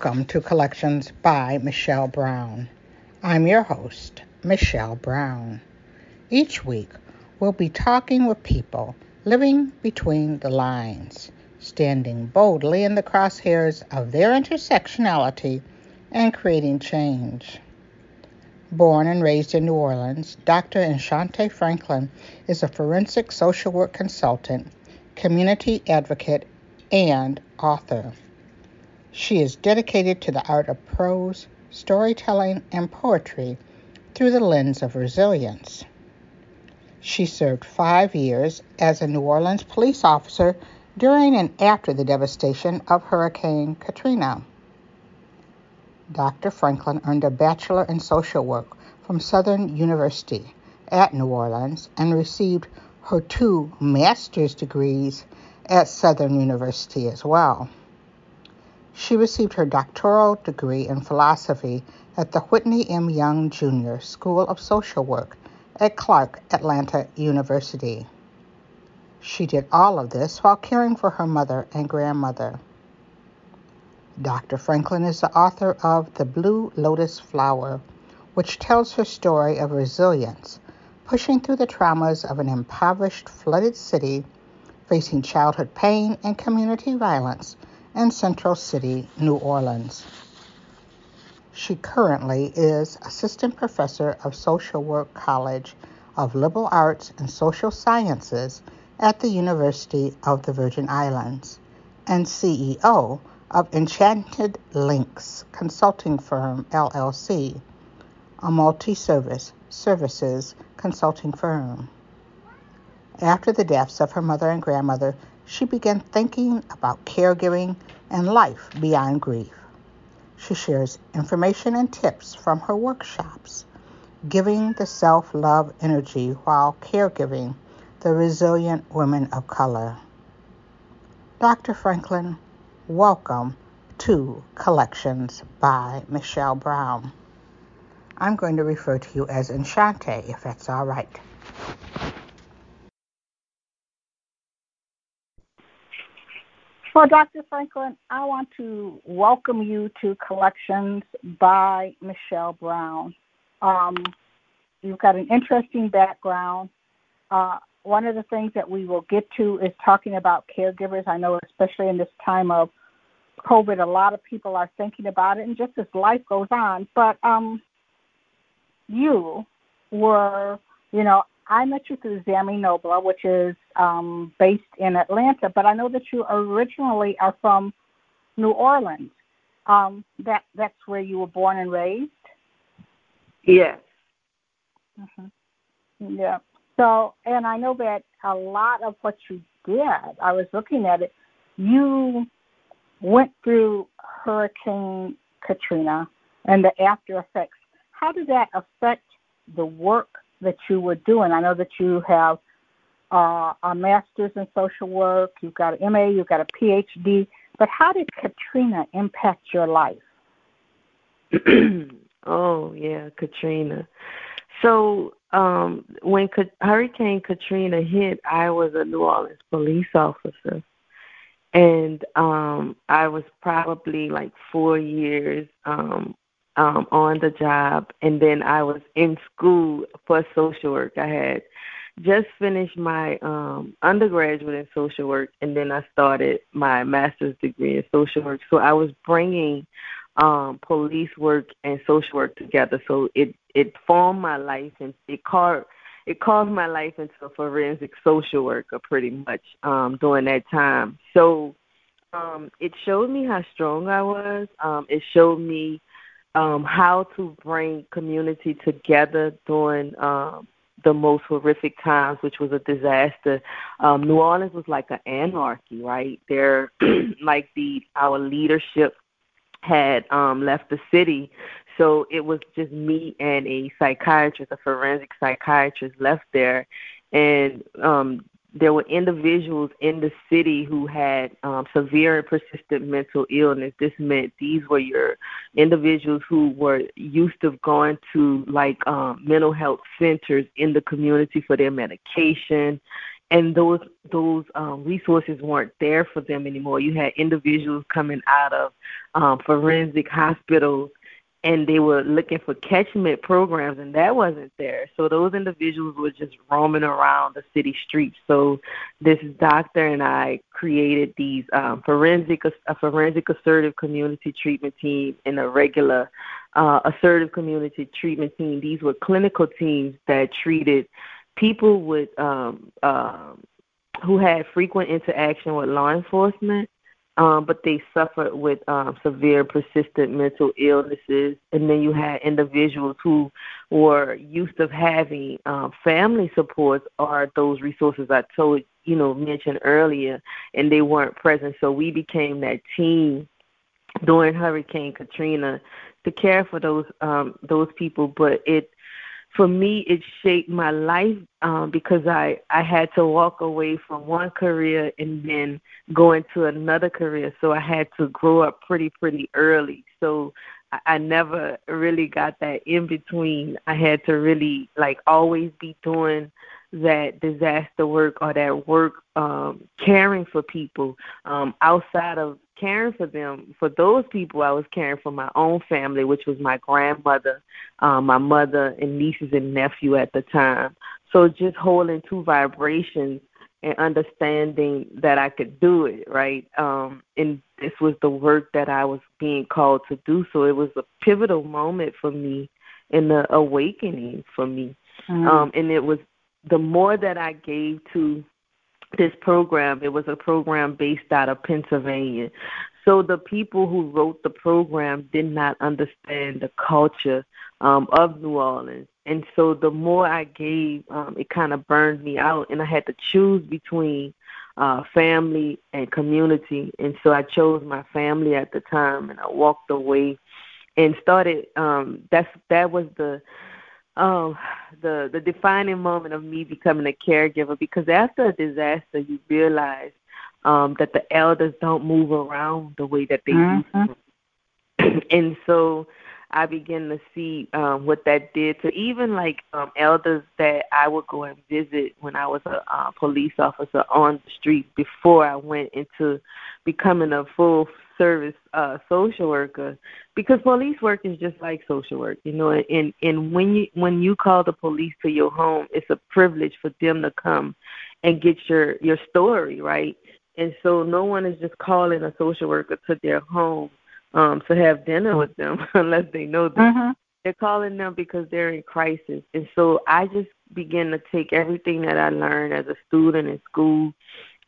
Welcome to Collections by Michelle Brown. I'm your host, Michelle Brown. Each week, we'll be talking with people living between the lines, standing boldly in the crosshairs of their intersectionality and creating change. Born and raised in New Orleans, Dr. Enchante Franklin is a forensic social work consultant, community advocate, and author. She is dedicated to the art of prose, storytelling, and poetry through the lens of resilience. She served five years as a New Orleans police officer during and after the devastation of Hurricane Katrina. Dr. Franklin earned a Bachelor in Social Work from Southern University at New Orleans and received her two master's degrees at Southern University as well. She received her doctoral degree in philosophy at the Whitney M. Young Jr. School of Social Work at Clark Atlanta University. She did all of this while caring for her mother and grandmother. Dr. Franklin is the author of The Blue Lotus Flower, which tells her story of resilience, pushing through the traumas of an impoverished, flooded city facing childhood pain and community violence in Central City, New Orleans. She currently is Assistant Professor of Social Work College of Liberal Arts and Social Sciences at the University of the Virgin Islands and CEO of Enchanted Links Consulting Firm LLC, a multi-service services consulting firm. After the deaths of her mother and grandmother, she began thinking about caregiving and life beyond grief. She shares information and tips from her workshops, giving the self love energy while caregiving the resilient women of color. Dr. Franklin, welcome to Collections by Michelle Brown. I'm going to refer to you as Enchante, if that's all right. Well, Dr. Franklin, I want to welcome you to Collections by Michelle Brown. Um, you've got an interesting background. Uh, one of the things that we will get to is talking about caregivers. I know, especially in this time of COVID, a lot of people are thinking about it, and just as life goes on. But um, you were, you know, I met you through Zami Nobla, which is um, based in Atlanta, but I know that you originally are from New Orleans. Um, that that's where you were born and raised. Yes. Mm-hmm. Yeah. So, and I know that a lot of what you did, I was looking at it. You went through Hurricane Katrina and the after effects. How did that affect the work that you were doing? I know that you have uh, a master's in social work, you've got an MA, you've got a PhD, but how did Katrina impact your life? oh yeah, Katrina. So um, when Ka- Hurricane Katrina hit, I was a New Orleans police officer, and um, I was probably like four years um, um, on the job, and then I was in school for social work. I had just finished my um, undergraduate in social work, and then I started my master's degree in social work. So I was bringing um, police work and social work together. So it it formed my life, and it carved it caused my life into a forensic social worker pretty much um, during that time. So um, it showed me how strong I was. Um, it showed me um, how to bring community together during um, the most horrific times, which was a disaster. Um, New Orleans was like an anarchy, right? There, like the our leadership had um, left the city, so it was just me and a psychiatrist, a forensic psychiatrist, left there, and um, there were individuals in the city who had um, severe and persistent mental illness. This meant these were your individuals who were used to going to like um, mental health centers in the community for their medication, and those those um, resources weren't there for them anymore. You had individuals coming out of um, forensic hospitals and they were looking for catchment programs and that wasn't there. So those individuals were just roaming around the city streets. So this doctor and i created these um, forensic a forensic assertive community treatment team and a regular uh, assertive community treatment team. These were clinical teams that treated people with um, uh, who had frequent interaction with law enforcement um, but they suffered with um, severe, persistent mental illnesses. And then you had individuals who were used to having um, family supports or those resources I told you know mentioned earlier, and they weren't present. So we became that team during Hurricane Katrina to care for those um, those people. But it for me it shaped my life um, because I I had to walk away from one career and then go into another career. So I had to grow up pretty pretty early. So I, I never really got that in between. I had to really like always be doing that disaster work or that work um, caring for people um, outside of caring for them. For those people, I was caring for my own family, which was my grandmother, um, my mother, and nieces and nephew at the time. So just holding two vibrations and understanding that I could do it, right? Um, and this was the work that I was being called to do. So it was a pivotal moment for me in the awakening for me. Mm-hmm. Um, and it was the more that I gave to this program, it was a program based out of Pennsylvania. So the people who wrote the program did not understand the culture um, of New Orleans. And so the more I gave, um, it kind of burned me out, and I had to choose between uh, family and community. And so I chose my family at the time, and I walked away and started. Um, that's that was the um, the the defining moment of me becoming a caregiver because after a disaster, you realize um, that the elders don't move around the way that they mm-hmm. used to, and so I began to see um, what that did to even like um, elders that I would go and visit when I was a uh, police officer on the street before I went into becoming a full service uh social worker because police work is just like social work you know and and when you when you call the police to your home it's a privilege for them to come and get your your story right and so no one is just calling a social worker to their home um to have dinner with them unless they know them mm-hmm. they're calling them because they're in crisis and so i just began to take everything that i learned as a student in school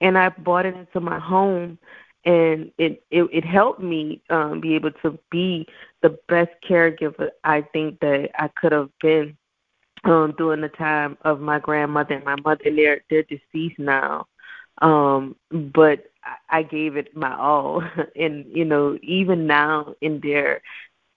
and i brought it into my home and it it, it helped me um, be able to be the best caregiver I think that I could have been um, during the time of my grandmother and my mother. And they're they're deceased now, um, but I gave it my all, and you know even now in their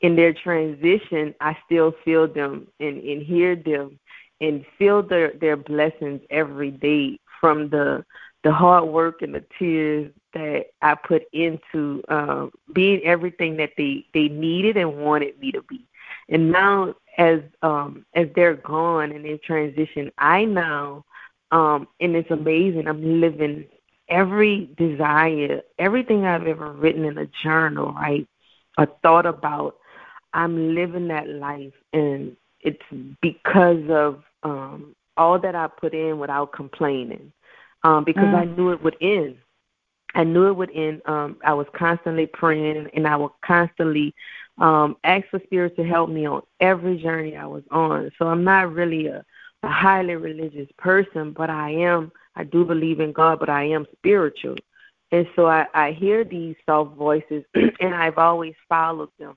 in their transition, I still feel them and, and hear them and feel their their blessings every day from the the hard work and the tears that I put into um, being everything that they they needed and wanted me to be. And now, as um, as they're gone and in transition, I now, um, and it's amazing. I'm living every desire, everything I've ever written in a journal, right, or thought about. I'm living that life, and it's because of um, all that I put in without complaining um, because mm. I knew it would end. I knew it would end. Um, I was constantly praying, and I would constantly um, ask for Spirit to help me on every journey I was on. So I'm not really a, a highly religious person, but I am. I do believe in God, but I am spiritual. And so I, I hear these soft voices, and I've always followed them.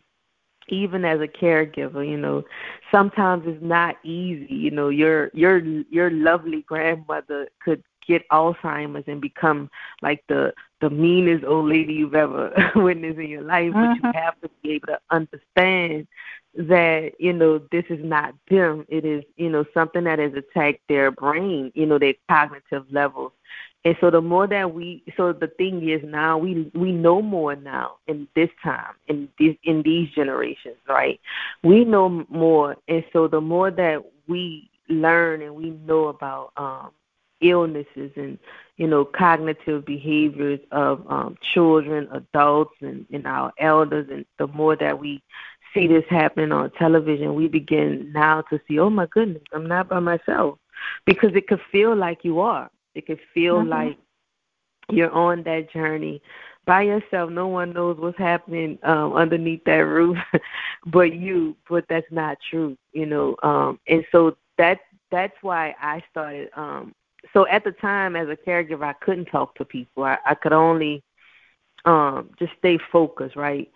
even as a caregiver, you know, sometimes it's not easy. You know, your your your lovely grandmother could get Alzheimer's and become like the the meanest old lady you've ever witnessed in your life, but you mm-hmm. have to be able to understand that you know this is not them. It is you know something that has attacked their brain, you know, their cognitive levels, and so the more that we, so the thing is now we we know more now in this time in this in these generations, right? We know more, and so the more that we learn and we know about um, illnesses and you know cognitive behaviors of um, children, adults, and, and our elders, and the more that we see this happening on television, we begin now to see, oh my goodness, I'm not by myself, because it could feel like you are it can feel mm-hmm. like you're on that journey by yourself. No one knows what's happening um, underneath that roof but you. But that's not true, you know. Um, and so that that's why I started. Um, so at the time, as a caregiver, I couldn't talk to people. I, I could only um, just stay focused, right?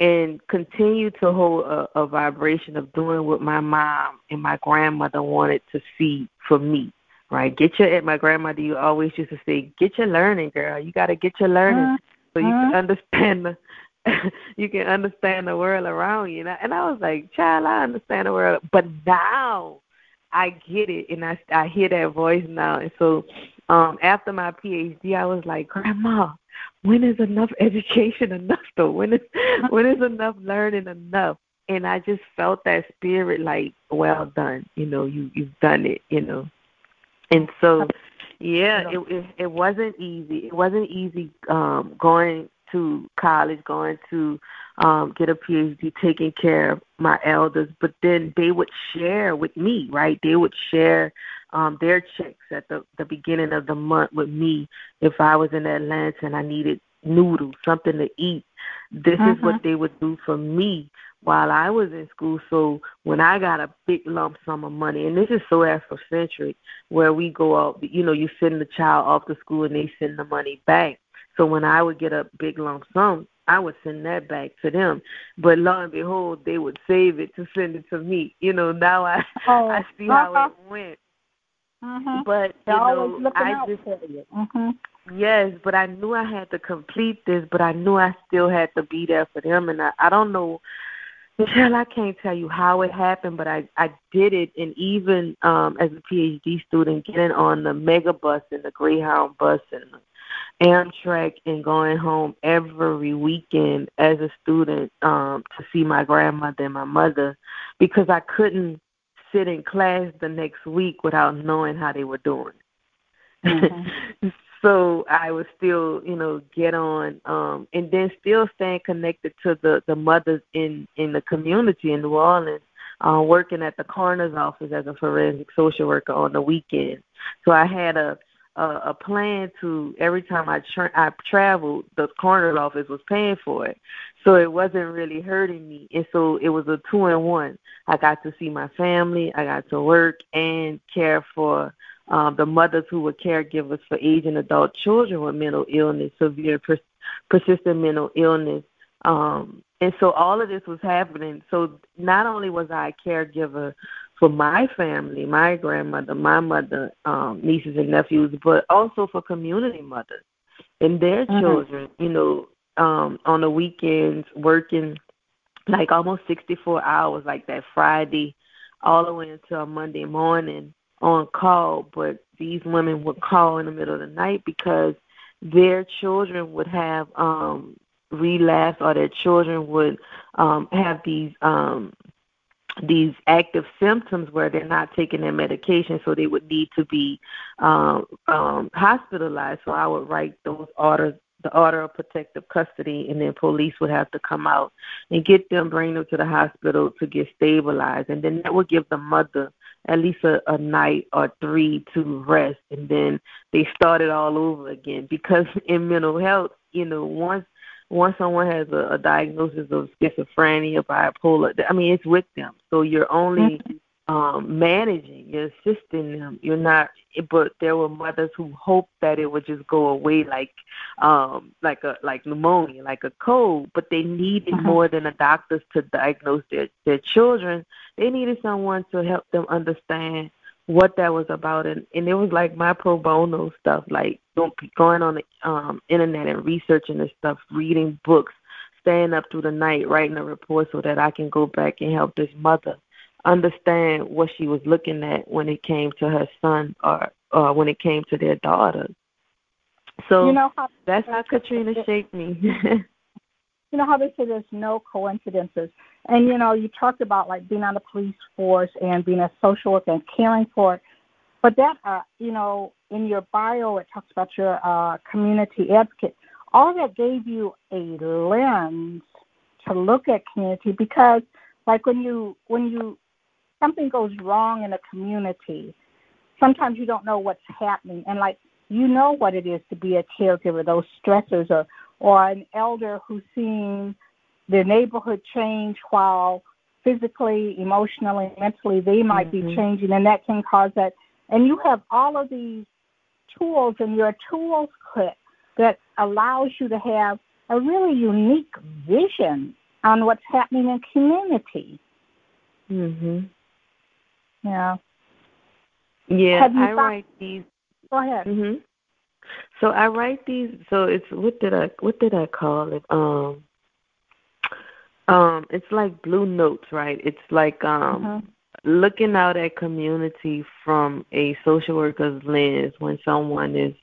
and continue to hold a, a vibration of doing what my mom and my grandmother wanted to see for me right? Get your at my grandmother you always used to say, Get your learning, girl. You gotta get your learning uh-huh. so you can understand the you can understand the world around you. And I, and I was like, Child, I understand the world but now I get it and I I hear that voice now. And so um after my PhD I was like, Grandma, when is enough education enough though? When is when is enough learning enough? And I just felt that spirit like, well done, you know, you you've done it, you know. And so, yeah, it, it it wasn't easy. It wasn't easy um, going to college, going to um, get a PhD, taking care of my elders. But then they would share with me, right? They would share um, their checks at the the beginning of the month with me if I was in Atlanta and I needed noodles, something to eat. This mm-hmm. is what mm-hmm. they would do for me while I was in school. So when I got a big lump sum of money, and this is so Afrocentric, where we go out, you know, you send the child off to school and they send the money back. So when I would get a big lump sum, I would send that back to them. But lo and behold, they would save it to send it to me. You know, now I oh, I see uh-huh. how it went. Mm-hmm. But you know, I just mm-hmm. yes, but I knew I had to complete this, but I knew I still had to be there for them, and I I don't know Michelle, I can't tell you how it happened, but I I did it, and even um as a PhD student, getting on the mega bus and the Greyhound bus and the Amtrak, and going home every weekend as a student um to see my grandmother and my mother, because I couldn't sit in class the next week without knowing how they were doing. Mm-hmm. so I would still, you know, get on, um, and then still staying connected to the the mothers in in the community in New Orleans, uh, working at the coroner's office as a forensic social worker on the weekend. So I had a a, a plan to every time I tra- I traveled, the coroner's office was paying for it, so it wasn't really hurting me, and so it was a two in one. I got to see my family, I got to work and care for um, the mothers who were caregivers for aging adult children with mental illness, severe pers- persistent mental illness. Um, and so all of this was happening. So not only was I a caregiver for my family, my grandmother, my mother, um, nieces and nephews, but also for community mothers and their mm-hmm. children, you know, um, on the weekends working like almost 64 hours, like that Friday all the way until a Monday morning on call, but these women would call in the middle of the night because their children would have um relapse or their children would um have these um these active symptoms where they're not taking their medication so they would need to be um um hospitalized. So i would write those orders the order of protective custody and then police would have to come out and get them bring them to the hospital to get stabilized. And then that would give the mother at least a, a night or three to rest. And then they start it all over again. Because in mental health you know once once someone has a, a diagnosis of schizophrenia bipolar i mean it's with them so you're only mm-hmm. um managing you're assisting them you're not but there were mothers who hoped that it would just go away like um like a like pneumonia like a cold but they needed uh-huh. more than a doctors to diagnose their their children they needed someone to help them understand what that was about and and it was like my pro bono stuff like going on the um internet and researching this stuff reading books staying up through the night writing a report so that I can go back and help this mother understand what she was looking at when it came to her son or or when it came to their daughter. So you know how, that's how Katrina shaped me. you know how they say there's no coincidences. And you know, you talked about like being on the police force and being a social worker and caring for it. But that uh, you know, in your bio it talks about your uh community advocate. All that gave you a lens to look at community because like when you when you something goes wrong in a community, sometimes you don't know what's happening. And like you know what it is to be a caregiver, those stressors or or an elder who's seeing their neighborhood change while physically, emotionally, mentally they might mm-hmm. be changing and that can cause that and you have all of these tools in your tools kit that allows you to have a really unique vision on what's happening in community. Mhm. Yeah. Yeah, I write these. Go ahead. Mhm. So I write these. So it's what did I what did I call it? Um. Um, it's like blue notes, right? It's like um mm-hmm. looking out at community from a social worker's lens when someone is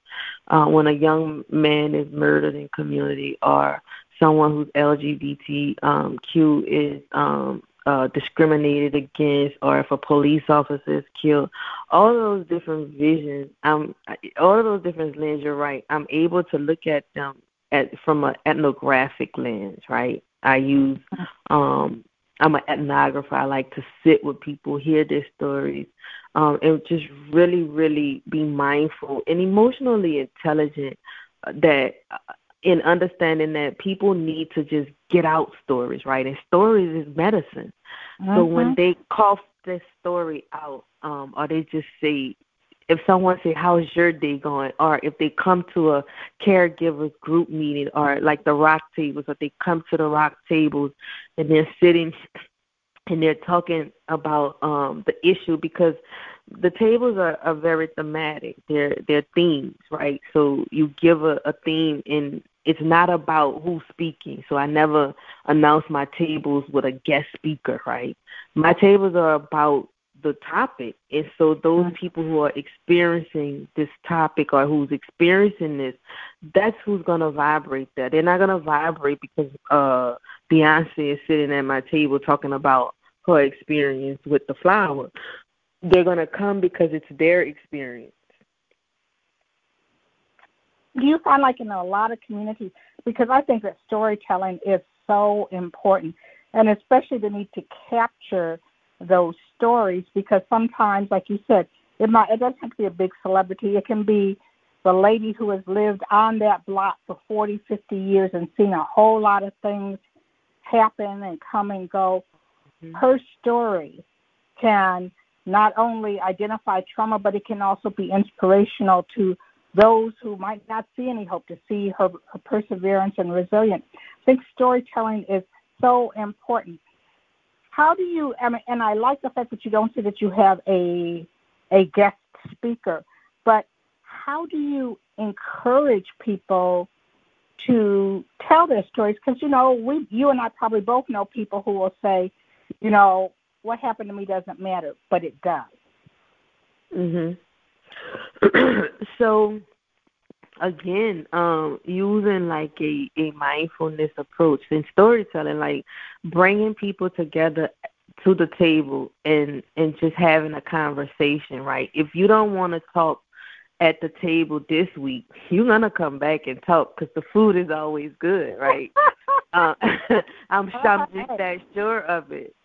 uh when a young man is murdered in community or someone who's LGBTQ um, is um uh, discriminated against or if a police officer is killed, all those different visions, um, all of those different lenses. You're right. I'm able to look at them at from an ethnographic lens, right? I use, um, I'm an ethnographer. I like to sit with people, hear their stories, um, and just really, really be mindful and emotionally intelligent. Uh, that uh, in understanding that people need to just get out stories, right? And stories is medicine. Mm-hmm. So when they cough this story out, um, or they just say, if someone say, "How's your day going?" or if they come to a caregivers group meeting, or like the rock tables, or they come to the rock tables and they're sitting and they're talking about um the issue because the tables are, are very thematic. They're they're themes, right? So you give a, a theme and it's not about who's speaking. So I never announce my tables with a guest speaker, right? My tables are about the topic. And so those mm-hmm. people who are experiencing this topic or who's experiencing this, that's who's gonna vibrate that. They're not gonna vibrate because uh Beyonce is sitting at my table talking about her experience with the flower. They're gonna come because it's their experience do you find like in a lot of communities because I think that storytelling is so important and especially the need to capture those stories because sometimes like you said it might it doesn't have to be a big celebrity it can be the lady who has lived on that block for 40 50 years and seen a whole lot of things happen and come and go mm-hmm. her story can not only identify trauma but it can also be inspirational to those who might not see any hope to see her, her perseverance and resilience. I think storytelling is so important. How do you? And I like the fact that you don't say that you have a a guest speaker, but how do you encourage people to tell their stories? Because you know, we, you and I probably both know people who will say, you know, what happened to me doesn't matter, but it does. Mhm. so again, um, using like a, a mindfulness approach and storytelling, like bringing people together to the table and and just having a conversation, right? If you don't want to talk at the table this week, you're gonna come back and talk because the food is always good, right? uh, I'm, I'm just that sure of it.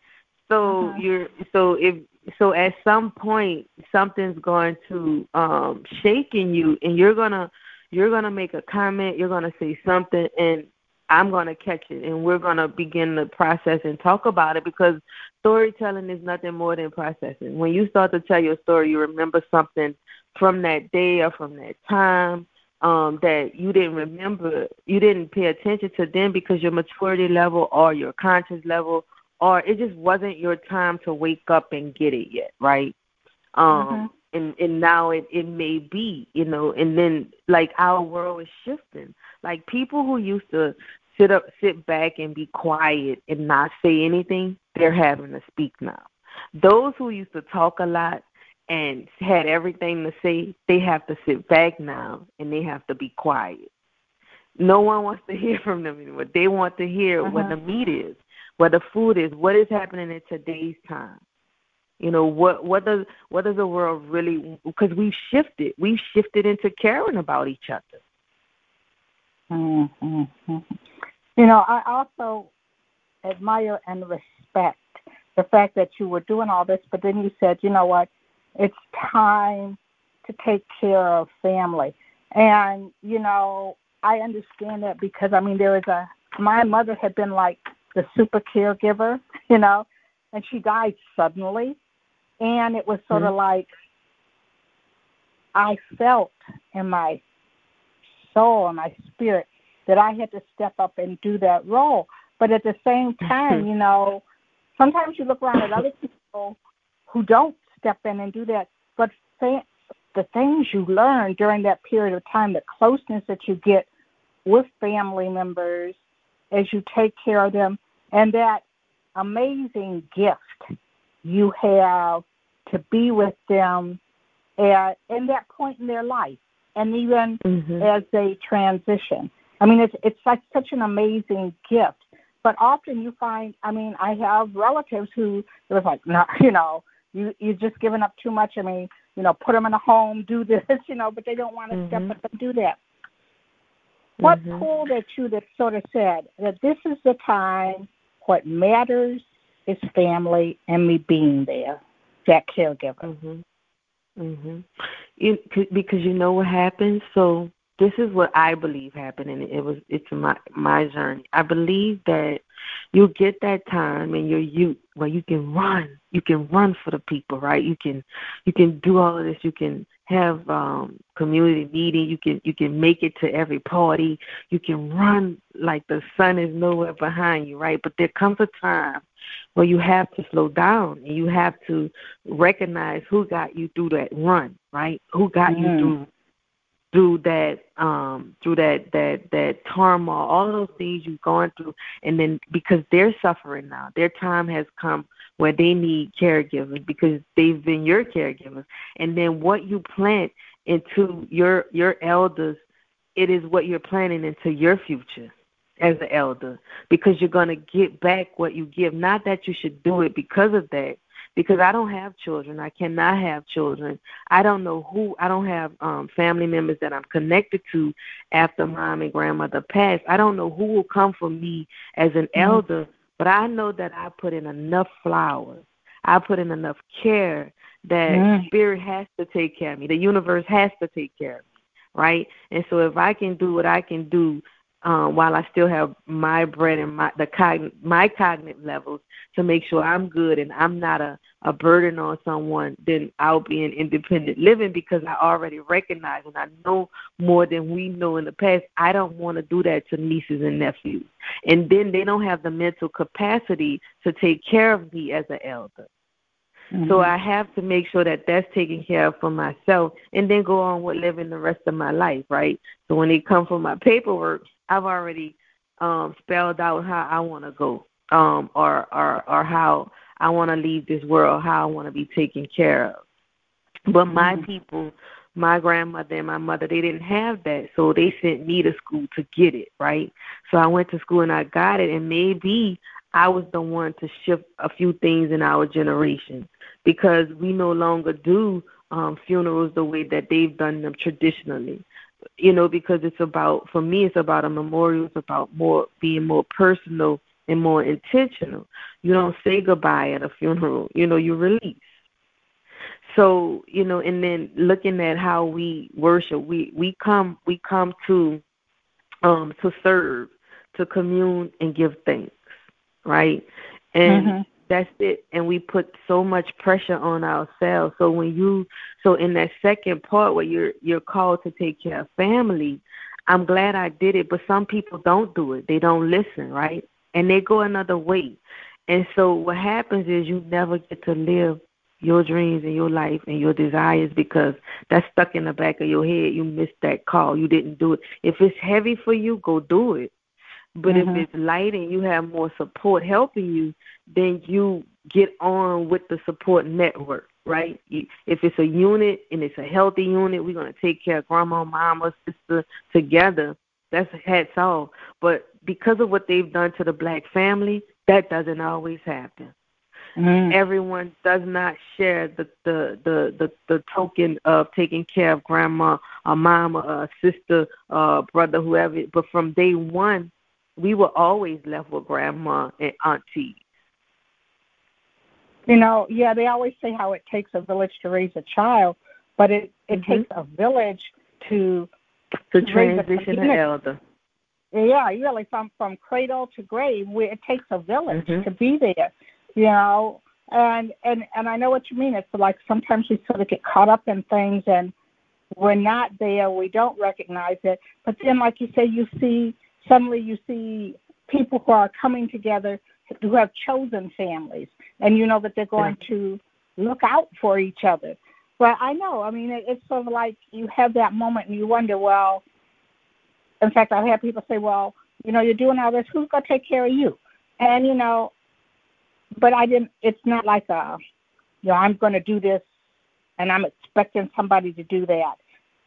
So uh-huh. you're so if so at some point something's going to um shake in you and you're gonna you're gonna make a comment, you're gonna say something and I'm to catch it and we're to begin the process and talk about it because storytelling is nothing more than processing. When you start to tell your story, you remember something from that day or from that time um, that you didn't remember, you didn't pay attention to then because your maturity level or your conscious level or it just wasn't your time to wake up and get it yet, right? Um, mm-hmm. and and now it it may be you know and then like our world is shifting. Like people who used to sit up sit back and be quiet and not say anything they're having to speak now. Those who used to talk a lot and had everything to say they have to sit back now and they have to be quiet. No one wants to hear from them anymore. They want to hear uh-huh. what the meat is what the food is what is happening in today's time you know what what does what does the world really because we've shifted we've shifted into caring about each other. Mm-hmm. You know, I also admire and respect the fact that you were doing all this, but then you said, you know what, it's time to take care of family. And, you know, I understand that because, I mean, there is a, my mother had been like the super caregiver, you know, and she died suddenly and it was sort mm-hmm. of like I felt in my soul and my spirit that I had to step up and do that role. But at the same time, you know, sometimes you look around at other people who don't step in and do that. But the things you learn during that period of time, the closeness that you get with family members as you take care of them, and that amazing gift you have to be with them at in that point in their life and even mm-hmm. as they transition. I mean, it's it's like such an amazing gift. But often you find, I mean, I have relatives who it was like, no, you know, you you're just giving up too much. I mean, you know, put them in a home, do this, you know, but they don't want to mm-hmm. step up and do that. What mm-hmm. pulled at you that sort of said that this is the time? What matters is family and me being there that caregiver. Mhm. Mhm. You because you know what happens. So this is what I believe happened, and it was it's my my journey. I believe that you get that time in your youth where you can run, you can run for the people, right? You can you can do all of this. You can have um community meeting. You can you can make it to every party. You can run like the sun is nowhere behind you, right? But there comes a time where you have to slow down and you have to recognize who got you through that run, right? Who got mm-hmm. you through through that um through that that that turmoil all of those things you've gone through and then because they're suffering now their time has come where they need caregivers because they've been your caregivers and then what you plant into your your elders it is what you're planting into your future as an elder because you're going to get back what you give not that you should do it because of that because I don't have children. I cannot have children. I don't know who. I don't have um, family members that I'm connected to after mom and grandmother passed. I don't know who will come for me as an mm-hmm. elder, but I know that I put in enough flowers. I put in enough care that mm-hmm. spirit has to take care of me. The universe has to take care of me, right? And so if I can do what I can do um, while I still have my brain and my the cogn- my cognitive levels to make sure I'm good and I'm not a a burden on someone, then I'll be in independent living because I already recognize and I know more than we know in the past. I don't want to do that to nieces and nephews, and then they don't have the mental capacity to take care of me as an elder. Mm-hmm. So I have to make sure that that's taken care of for myself, and then go on with living the rest of my life, right? So when they come for my paperwork, I've already um, spelled out how I want to go, um, or or or how I want to leave this world, how I want to be taken care of. But my mm-hmm. people, my grandmother and my mother, they didn't have that, so they sent me to school to get it, right? So I went to school and I got it, and maybe I was the one to shift a few things in our generation because we no longer do um, funerals the way that they've done them traditionally you know, because it's about for me it's about a memorial, it's about more being more personal and more intentional. You don't say goodbye at a funeral, you know, you release. So, you know, and then looking at how we worship, we we come we come to um to serve, to commune and give thanks, right? And mm-hmm. that's it. And we put so much pressure on ourselves. So when you so in that second part where you're you're called to take care of family, I'm glad I did it, but some people don't do it. They don't listen, right? And they go another way. And so what happens is you never get to live your dreams and your life and your desires because that's stuck in the back of your head. You missed that call. You didn't do it. If it's heavy for you, go do it. But mm-hmm. if it's light and you have more support helping you, then you get on with the support network, right? If it's a unit and it's a healthy unit, we're going to take care of grandma, mama, sister together. That's hats off. But because of what they've done to the black family, that doesn't always happen. Mm. Everyone does not share the, the the the the token of taking care of grandma, a mama, a sister, a brother, whoever. But from day one, we were always left with grandma and auntie. You know, yeah, they always say how it takes a village to raise a child, but it it mm-hmm. takes a village to to transition an elder. Yeah, really, from from cradle to grave, we, it takes a village mm-hmm. to be there you know and and and i know what you mean it's like sometimes we sort of get caught up in things and we're not there we don't recognize it but then like you say you see suddenly you see people who are coming together who have chosen families and you know that they're going yeah. to look out for each other but i know i mean it, it's sort of like you have that moment and you wonder well in fact i've had people say well you know you're doing all this who's going to take care of you and you know but I didn't. It's not like a, you know, I'm going to do this, and I'm expecting somebody to do that.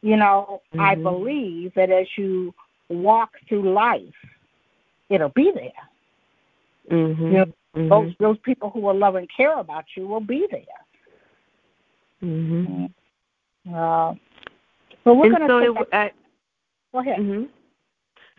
You know, mm-hmm. I believe that as you walk through life, it'll be there. Mm-hmm. You know, mm-hmm. those those people who will love and care about you will be there. Mm-hmm. Uh, but we're going to. So I, go ahead. Mm-hmm.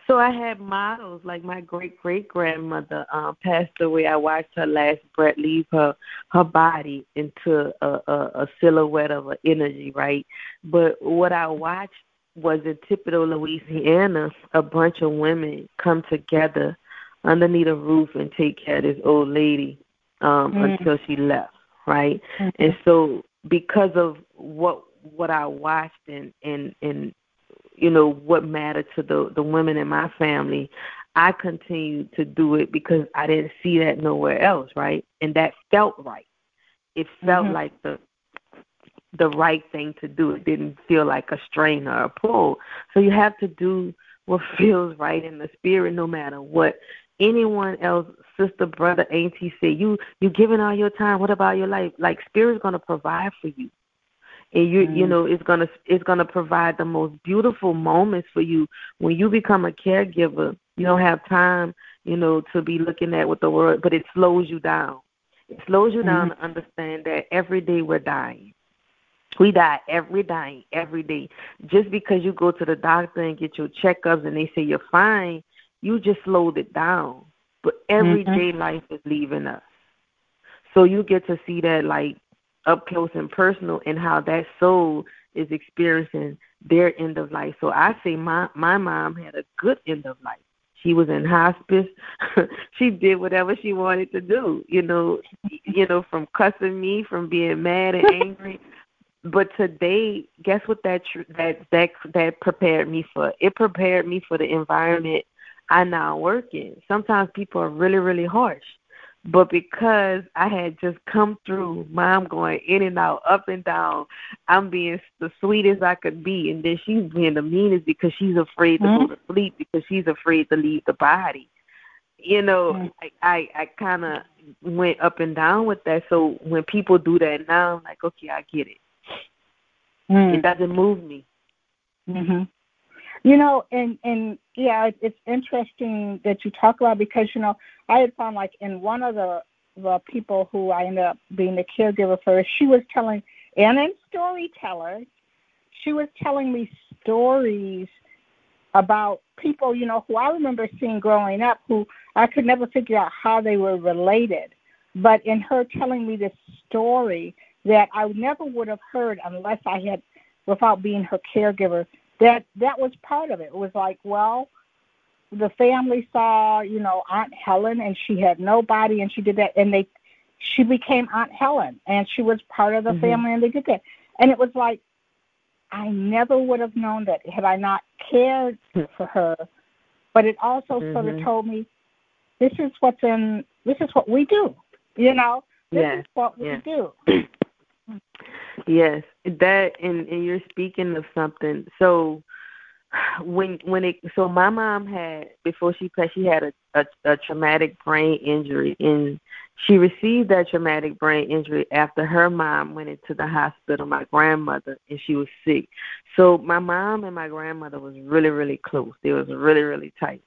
So I had models like my great great grandmother um, passed away. I watched her last breath leave her her body into a, a, a silhouette of an energy, right? But what I watched was in Thibodaux, Louisiana, a bunch of women come together underneath a roof and take care of this old lady um, mm-hmm. until she left, right? Mm-hmm. And so because of what what I watched and and and you know what mattered to the the women in my family i continued to do it because i didn't see that nowhere else right? And that felt right. It felt mm-hmm. like the the right thing to do. It didn't feel like a strain or a pull. So you have to do what feels right in the spirit no matter what anyone else sister brother auntie say you you giving all your time. What about your life? Like spirit's going to provide for you. And you mm-hmm. you know it's gonna it's gonna provide the most beautiful moments for you. When you become a caregiver you don't have time you know to be looking at what the world but it slows you down. It slows you mm-hmm. down to understand that every day we're dying. We die every day every day. Just because you go to the doctor and get your checkups and they say you're fine you just slowed it down but everyday mm-hmm. life is leaving us so you get to see that like up close and personal and how that soul is experiencing their end of life. So I say my my mom had a good end of life. She was in hospice. she did whatever she wanted to do, you know, you know, from cussing me, from being mad and angry. but today, guess what that that that that prepared me for? It prepared me for the environment I now work in. Sometimes people are really really harsh but because I had just come through, mom going in and out, up and down, I'm being the sweetest I could be, and then she's being the meanest because she's afraid to mm-hmm. go to sleep because she's afraid to leave the body. You know, mm-hmm. I I, I kind of went up and down with that. So when people do that now, I'm like, okay, I get it. Mm. It doesn't move me. Mhm. You know, and and yeah, it's interesting that you talk about because you know I had found like in one of the the people who I ended up being the caregiver for, she was telling and in storyteller, she was telling me stories about people, you know, who I remember seeing growing up who I could never figure out how they were related. But in her telling me this story that I never would have heard unless I had without being her caregiver, that that was part of it. It was like, well, the family saw, you know, Aunt Helen, and she had nobody, and she did that, and they, she became Aunt Helen, and she was part of the mm-hmm. family, and they did that, and it was like, I never would have known that had I not cared hmm. for her, but it also mm-hmm. sort of mm-hmm. told me, this is what's in, this is what we do, you know, this yes. is what we yes. do. Yes, that, and and you're speaking of something. So when when it so my mom had before she passed she had a, a a traumatic brain injury and she received that traumatic brain injury after her mom went into the hospital my grandmother and she was sick. So my mom and my grandmother was really really close. They was really really tight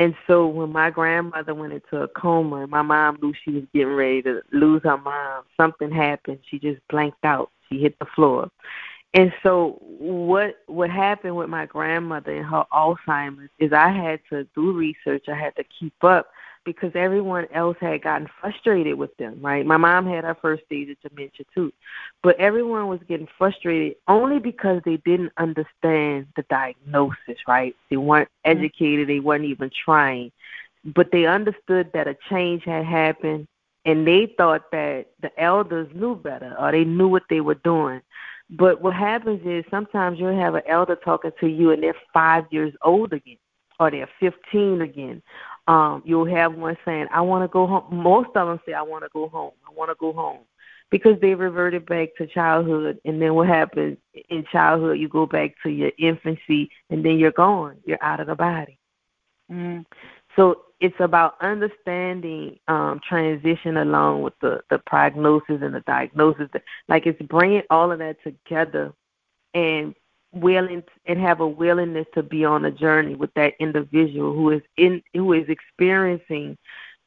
and so when my grandmother went into a coma and my mom knew she was getting ready to lose her mom something happened she just blanked out she hit the floor and so what what happened with my grandmother and her Alzheimer's is I had to do research. I had to keep up because everyone else had gotten frustrated with them, right? My mom had her first stage of dementia too. But everyone was getting frustrated only because they didn't understand the diagnosis, right? They weren't mm-hmm. educated, they weren't even trying. But they understood that a change had happened and they thought that the elders knew better or they knew what they were doing. But what happens is sometimes you'll have an elder talking to you and they're five years old again, or they're 15 again. Um, you'll have one saying, I want to go home. Most of them say, I want to go home. I want to go home. Because they reverted back to childhood. And then what happens in childhood, you go back to your infancy and then you're gone. You're out of the body. Mm. So it's about understanding um, transition along with the, the prognosis and the diagnosis. Like it's bringing all of that together and willing and have a willingness to be on a journey with that individual who is in who is experiencing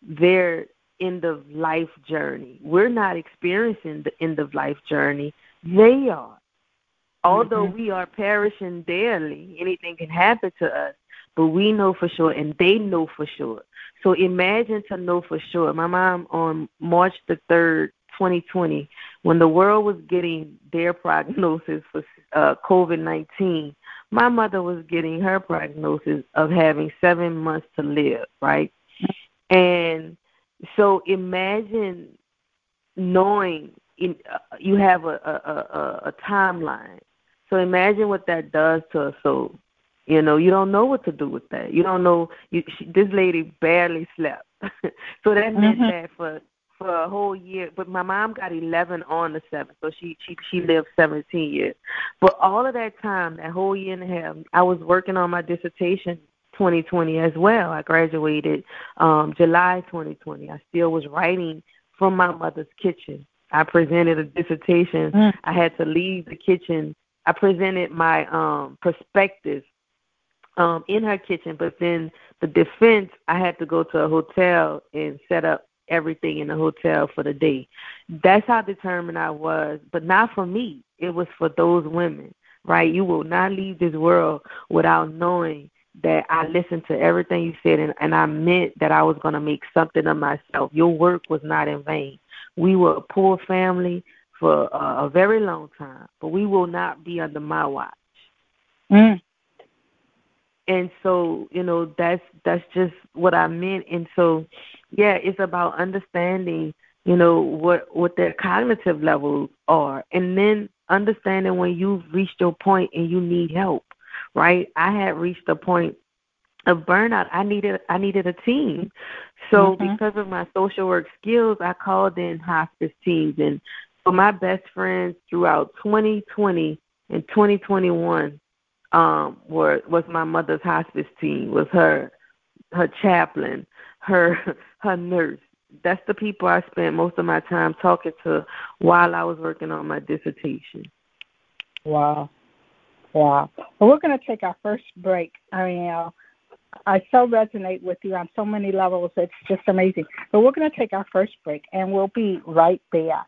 their end of life journey. We're not experiencing the end of life journey. They are. Although mm-hmm. we are perishing daily, anything can happen to us but we know for sure and they know for sure. So imagine to know for sure. My mom on March the 3rd, 2020, when the world was getting their prognosis for uh, COVID 19, my mother was getting her prognosis of having seven months to live, right? And so imagine knowing in, uh, you have a, a, a, a timeline. So imagine what that does to a soul. You know, you don't know what to do with that. You don't know. You, she, this lady barely slept, so that meant mm-hmm. that for for a whole year. But my mom got 11 on the seventh, so she she she lived 17 years. But all of that time, that whole year and a half, I was working on my dissertation 2020 as well. I graduated um July 2020. I still was writing from my mother's kitchen. I presented a dissertation. Mm. I had to leave the kitchen. I presented my um perspective um, in her kitchen, but then the defense, I had to go to a hotel and set up everything in the hotel for the day. That's how determined I was, but not for me. It was for those women, right? You will not leave this world without knowing that I listened to everything you said and, and I meant that I was going to make something of myself. Your work was not in vain. We were a poor family for uh, a very long time, but we will not be under my watch. Mm and so you know that's that's just what i meant. And so yeah it's about understanding you know what what their cognitive levels are. And then understanding when you've reached your point and you need help right? I had reached a point of burnout. I needed i needed a team. So mm-hmm. because of my social work skills i called in hospice teams. And for my best friends throughout 2020 and 2021 um were was my mother's hospice team, was her her chaplain, her her nurse. That's the people I spent most of my time talking to while I was working on my dissertation. Wow. Wow. Well, we're going to take our first break. Uh, I so resonate with you on so many levels. It's just amazing. But we're going to take our first break, and we'll be right back.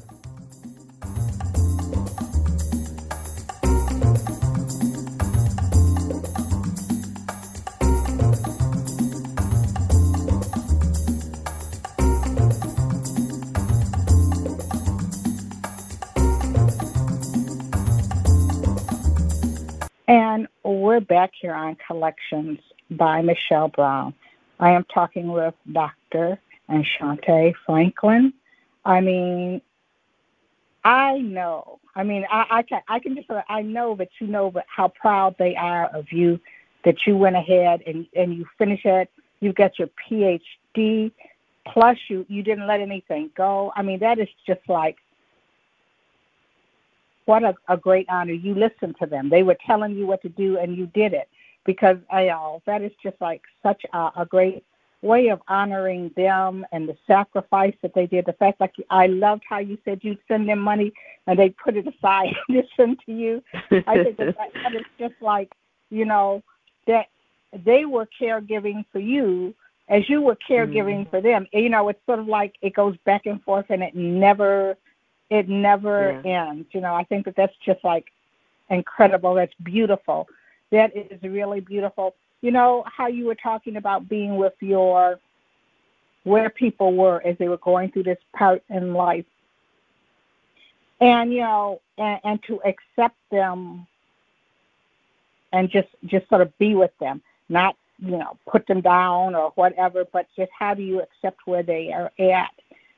we're back here on Collections by Michelle Brown. I am talking with Dr. Enchante Franklin. I mean, I know. I mean, I, I can I can just I know that you know how proud they are of you that you went ahead and and you finished it. You got your PhD, plus you you didn't let anything go. I mean, that is just like what a, a great honor. You listened to them. They were telling you what to do, and you did it because I, uh, that is just like such a, a great way of honoring them and the sacrifice that they did. The fact, like I loved how you said you'd send them money and they put it aside and send to you. I think that, that is just like you know that they were caregiving for you as you were caregiving mm. for them. You know, it's sort of like it goes back and forth and it never it never yeah. ends. You know, I think that that's just like incredible. That's beautiful. That is really beautiful. You know how you were talking about being with your where people were as they were going through this part in life. And you know, and, and to accept them and just just sort of be with them, not you know put them down or whatever, but just how do you accept where they are at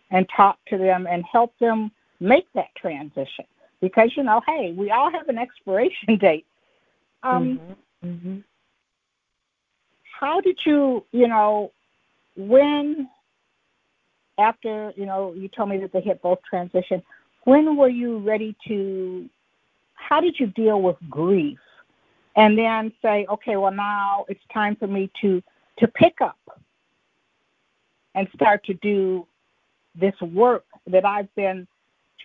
and talk to them and help them make that transition because you know, hey, we all have an expiration date. Um, mm-hmm. Mm-hmm. How did you, you know, when after you know you told me that they hit both transition, when were you ready to? How did you deal with grief, and then say, okay, well now it's time for me to to pick up and start to do this work that I've been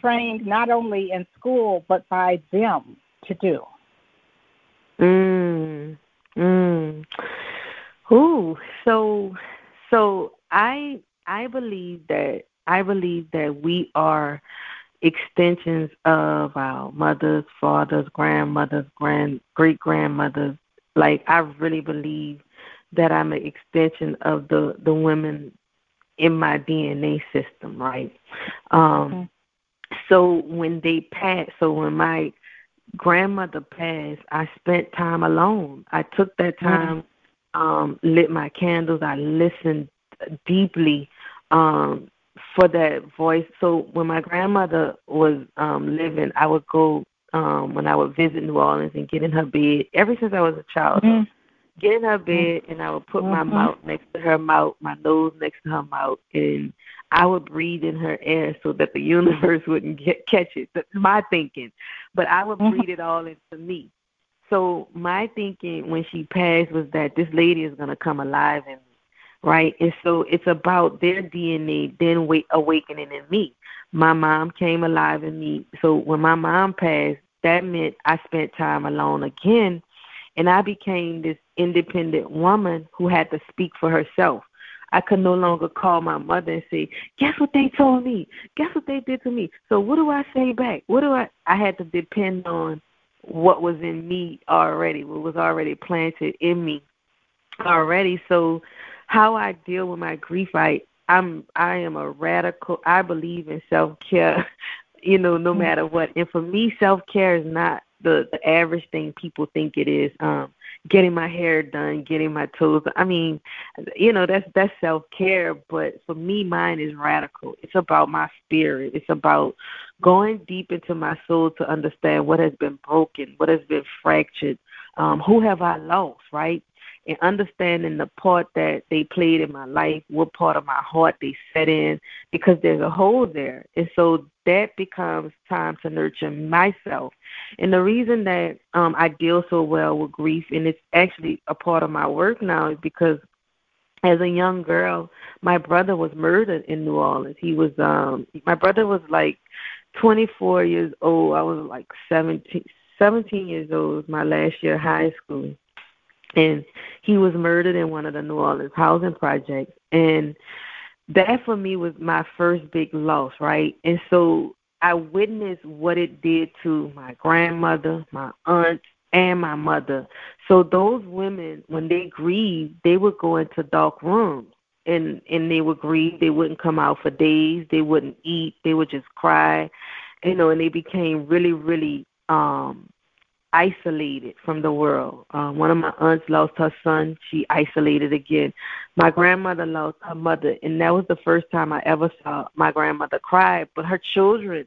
trained not only in school but by them to do. Mm. Mm. Ooh, so so I I believe that I believe that we are extensions of our mothers, fathers, grandmothers, grand great grandmothers. Like I really believe that I'm an extension of the the women in my DNA system, right? Um so when they passed, so when my grandmother passed, I spent time alone. I took that time, mm-hmm. um, lit my candles, I listened deeply um for that voice. So when my grandmother was um living, I would go um when I would visit New Orleans and get in her bed ever since I was a child. Mm-hmm get in her bed and I would put my mm-hmm. mouth next to her mouth, my nose next to her mouth, and I would breathe in her air so that the universe wouldn't get, catch it. That's my thinking. But I would mm-hmm. breathe it all into me. So my thinking when she passed was that this lady is going to come alive in me, right? And so it's about their DNA then wait, awakening in me. My mom came alive in me. So when my mom passed, that meant I spent time alone again and I became this independent woman who had to speak for herself. I could no longer call my mother and say, "Guess what they told me? Guess what they did to me?" So what do I say back? What do I? I had to depend on what was in me already, what was already planted in me already. So how I deal with my grief, I I'm I am a radical. I believe in self care, you know, no mm-hmm. matter what. And for me, self care is not the the average thing people think it is. Um, getting my hair done, getting my toes. I mean, you know, that's that's self care, but for me mine is radical. It's about my spirit. It's about going deep into my soul to understand what has been broken, what has been fractured, um, who have I lost, right? And understanding the part that they played in my life, what part of my heart they set in, because there's a hole there. And so that becomes time to nurture myself. And the reason that um, I deal so well with grief, and it's actually a part of my work now, is because as a young girl, my brother was murdered in New Orleans. He was um my brother was like 24 years old. I was like 17 17 years old. Was my last year of high school. And he was murdered in one of the New Orleans housing projects and that for me was my first big loss, right? And so I witnessed what it did to my grandmother, my aunt, and my mother. So those women, when they grieved, they would go into dark rooms and and they would grieve. They wouldn't come out for days. They wouldn't eat. They would just cry, you know. And they became really, really um isolated from the world. Um, one of my aunts lost her son. She isolated again. My grandmother lost her mother, and that was the first time I ever saw my grandmother cry. But her children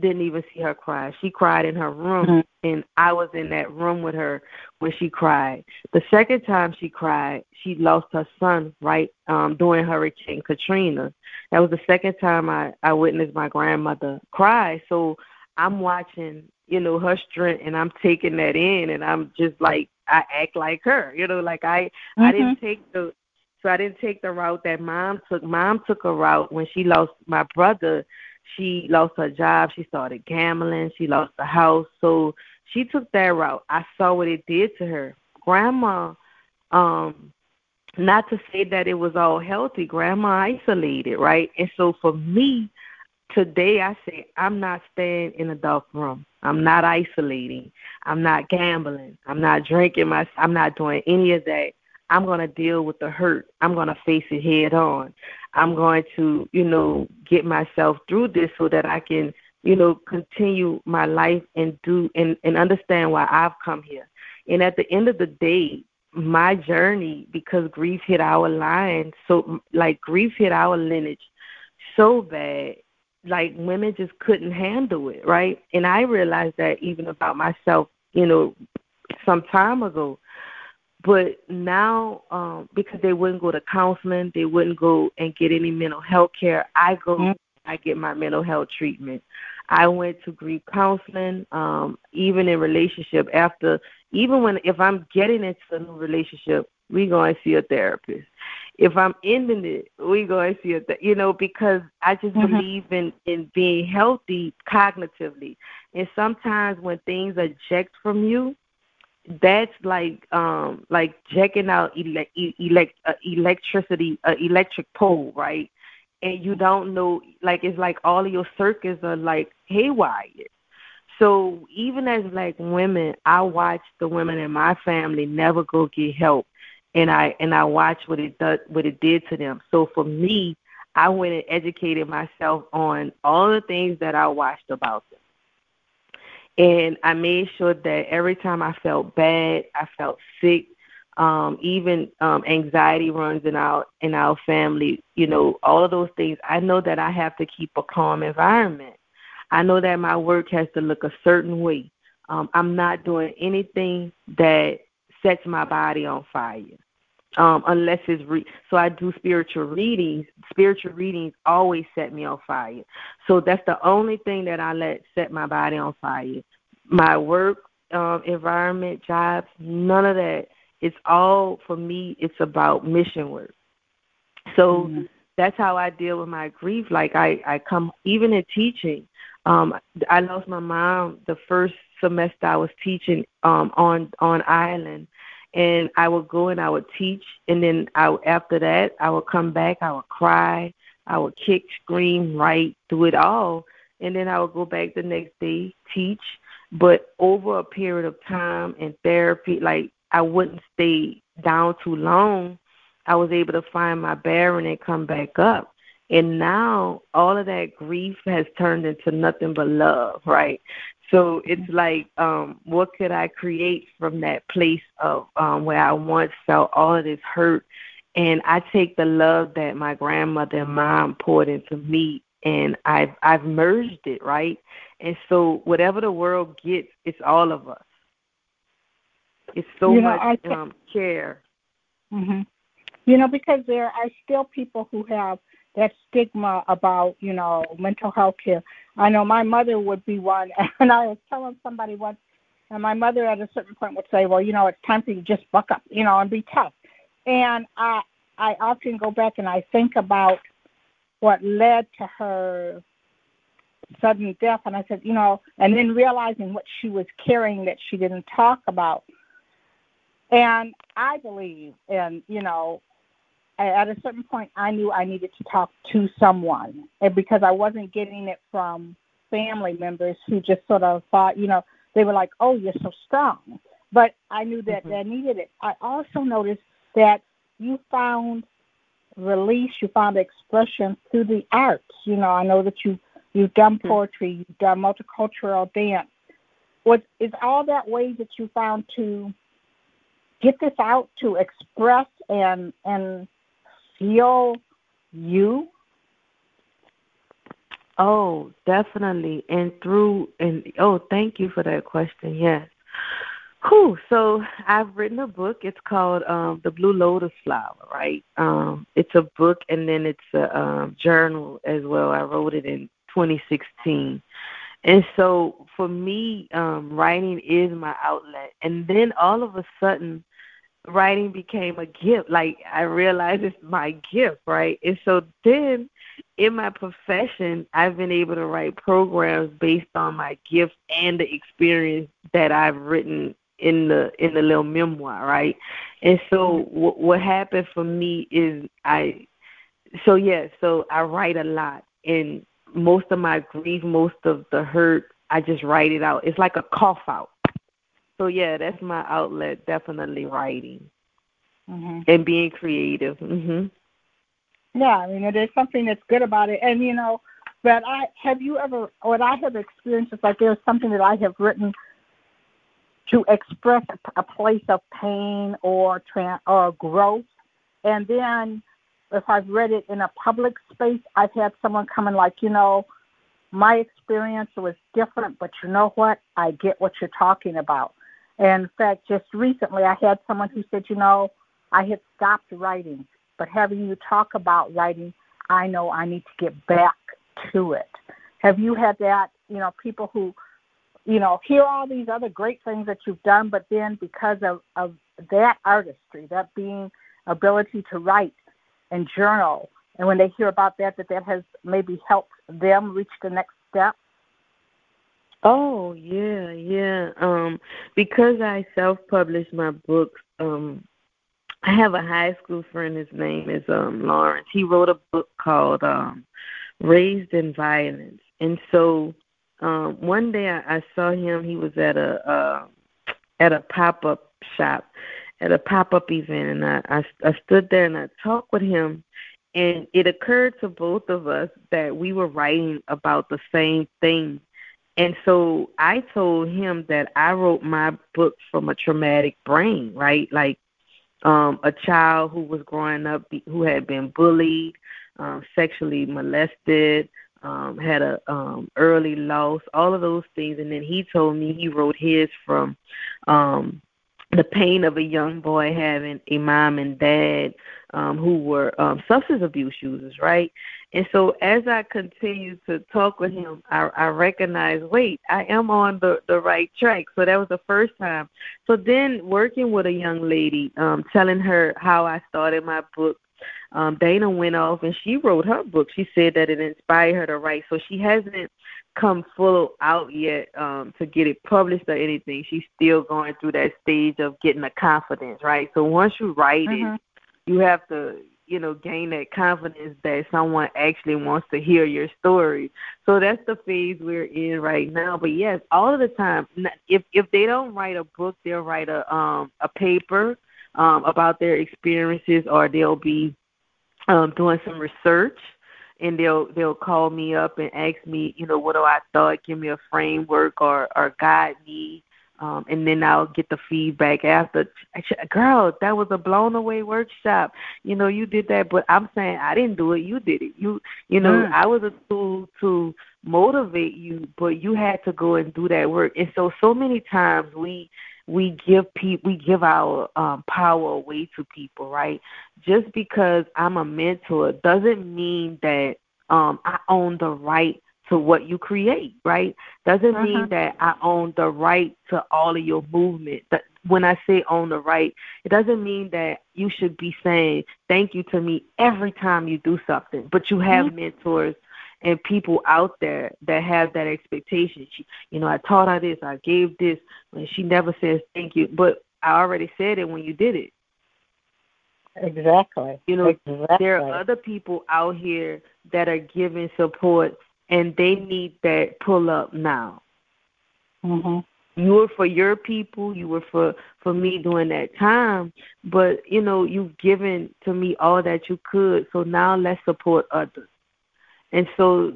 didn't even see her cry. She cried in her room, mm-hmm. and I was in that room with her when she cried. The second time she cried, she lost her son right um, during Hurricane Katrina. That was the second time I I witnessed my grandmother cry. So I'm watching, you know, her strength, and I'm taking that in, and I'm just like I act like her, you know, like I mm-hmm. I didn't mm-hmm. take the so I didn't take the route that mom took. Mom took a route when she lost my brother she lost her job. She started gambling. She lost the house. So she took that route. I saw what it did to her. Grandma, um, not to say that it was all healthy, grandma isolated, right? And so for me, today I say I'm not staying in a dark room. I'm not isolating. I'm not gambling. I'm not drinking my I'm not doing any of that. I'm going to deal with the hurt. I'm going to face it head on. I'm going to, you know, get myself through this so that I can, you know, continue my life and do and, and understand why I've come here. And at the end of the day, my journey, because grief hit our line, so like grief hit our lineage so bad, like women just couldn't handle it, right? And I realized that even about myself, you know, some time ago but now, um, because they wouldn't go to counseling, they wouldn't go and get any mental health care. I go, mm-hmm. I get my mental health treatment. I went to grief counseling, um, even in relationship. After, even when if I'm getting into a new relationship, we go and see a therapist. If I'm ending it, we go and see th- you know, because I just mm-hmm. believe in in being healthy cognitively. And sometimes when things are eject from you, that's like um like checking out elect, elect uh, electricity uh, electric pole right and you don't know like it's like all of your circuits are like haywire so even as like women i watch the women in my family never go get help and i and i watch what it does what it did to them so for me i went and educated myself on all the things that i watched about them and I made sure that every time I felt bad, I felt sick, um, even um, anxiety runs in our in our family. You know, all of those things. I know that I have to keep a calm environment. I know that my work has to look a certain way. Um, I'm not doing anything that sets my body on fire um, unless it's re- so I do spiritual readings. Spiritual readings always set me on fire. So that's the only thing that I let set my body on fire. My work um, environment, jobs, none of that. It's all for me. It's about mission work. So mm-hmm. that's how I deal with my grief. Like I, I come even in teaching. Um, I lost my mom the first semester I was teaching um, on on island and I would go and I would teach, and then I after that I would come back, I would cry, I would kick, scream, write, do it all, and then I would go back the next day teach. But over a period of time in therapy, like I wouldn't stay down too long. I was able to find my bearing and come back up. And now all of that grief has turned into nothing but love, right? So it's like, um, what could I create from that place of um, where I once felt all of this hurt? And I take the love that my grandmother and mom poured into me, and I've I've merged it, right? And so whatever the world gets, it's all of us. It's so you know, much um, care. hmm You know, because there are still people who have that stigma about you know mental health care. I know my mother would be one, and I was telling somebody once, and my mother at a certain point would say, "Well, you know, it's time for you to just buck up, you know, and be tough." And I I often go back and I think about what led to her sudden death and I said, you know, and then realizing what she was carrying that she didn't talk about. And I believe and you know, at a certain point I knew I needed to talk to someone and because I wasn't getting it from family members who just sort of thought, you know, they were like, "Oh, you're so strong." But I knew that mm-hmm. they needed it. I also noticed that you found release, you found expression through the arts. You know, I know that you you've done mm-hmm. poetry, you've done multicultural dance. What is all that way that you found to get this out to express and and feel you? Oh, definitely. And through and oh, thank you for that question. Yes. Whew, so I've written a book. It's called um, The Blue Lotus Flower, right? Um, it's a book and then it's a um, journal as well. I wrote it in 2016. And so for me, um, writing is my outlet. And then all of a sudden, writing became a gift. Like I realized it's my gift, right? And so then in my profession, I've been able to write programs based on my gift and the experience that I've written in the in the little memoir, right? And so what what happened for me is I so yeah, so I write a lot and most of my grief, most of the hurt, I just write it out. It's like a cough out. So yeah, that's my outlet. Definitely writing mm-hmm. and being creative. Mhm. Yeah, I mean, there's something that's good about it, and you know, but I have you ever what I have experienced is like there's something that I have written to express a place of pain or trans or growth, and then if I've read it in a public space, I've had someone come and like, you know, my experience was different, but you know what? I get what you're talking about. And in fact, just recently, I had someone who said, you know, I had stopped writing, but having you talk about writing, I know I need to get back to it. Have you had that? You know, people who you know, hear all these other great things that you've done, but then because of, of that artistry, that being ability to write and journal, and when they hear about that, that that has maybe helped them reach the next step. Oh yeah, yeah. Um, because I self-published my books, um, I have a high school friend. His name is um Lawrence. He wrote a book called um, "Raised in Violence," and so um, one day I, I saw him. He was at a uh, at a pop up shop, at a pop up event, and I, I I stood there and I talked with him, and it occurred to both of us that we were writing about the same thing. And so I told him that I wrote my book from a traumatic brain, right? Like um a child who was growing up who had been bullied, um, sexually molested, um, had a um, early loss, all of those things. And then he told me he wrote his from um, the pain of a young boy having a mom and dad um, who were um, substance abuse users, right? And so as I continued to talk with him, I, I recognized, wait, I am on the, the right track. So that was the first time. So then working with a young lady, um, telling her how I started my book um, Dana went off and she wrote her book. She said that it inspired her to write. So she hasn't come full out yet um, to get it published or anything. She's still going through that stage of getting the confidence, right? So once you write mm-hmm. it, you have to, you know, gain that confidence that someone actually wants to hear your story. So that's the phase we're in right now. But yes, all of the time, if if they don't write a book, they'll write a um a paper um about their experiences, or they'll be um, doing some research, and they'll they'll call me up and ask me, you know, what do I thought, give me a framework or or guide me, um, and then I'll get the feedback after. Girl, that was a blown away workshop. You know, you did that, but I'm saying I didn't do it. You did it. You you know, mm. I was a tool to motivate you, but you had to go and do that work. And so so many times we we give people we give our um, power away to people, right? Just because I'm a mentor doesn't mean that um, I own the right to what you create, right? Doesn't uh-huh. mean that I own the right to all of your movement. That when I say own the right, it doesn't mean that you should be saying thank you to me every time you do something. But you have mm-hmm. mentors and people out there that have that expectation. She, you know, I taught her this, I gave this, and she never says thank you. But I already said it when you did it. Exactly. You know, exactly. there are other people out here that are giving support, and they need that pull up now. Mhm. You were for your people. You were for for me during that time, but you know you've given to me all that you could. So now let's support others. And so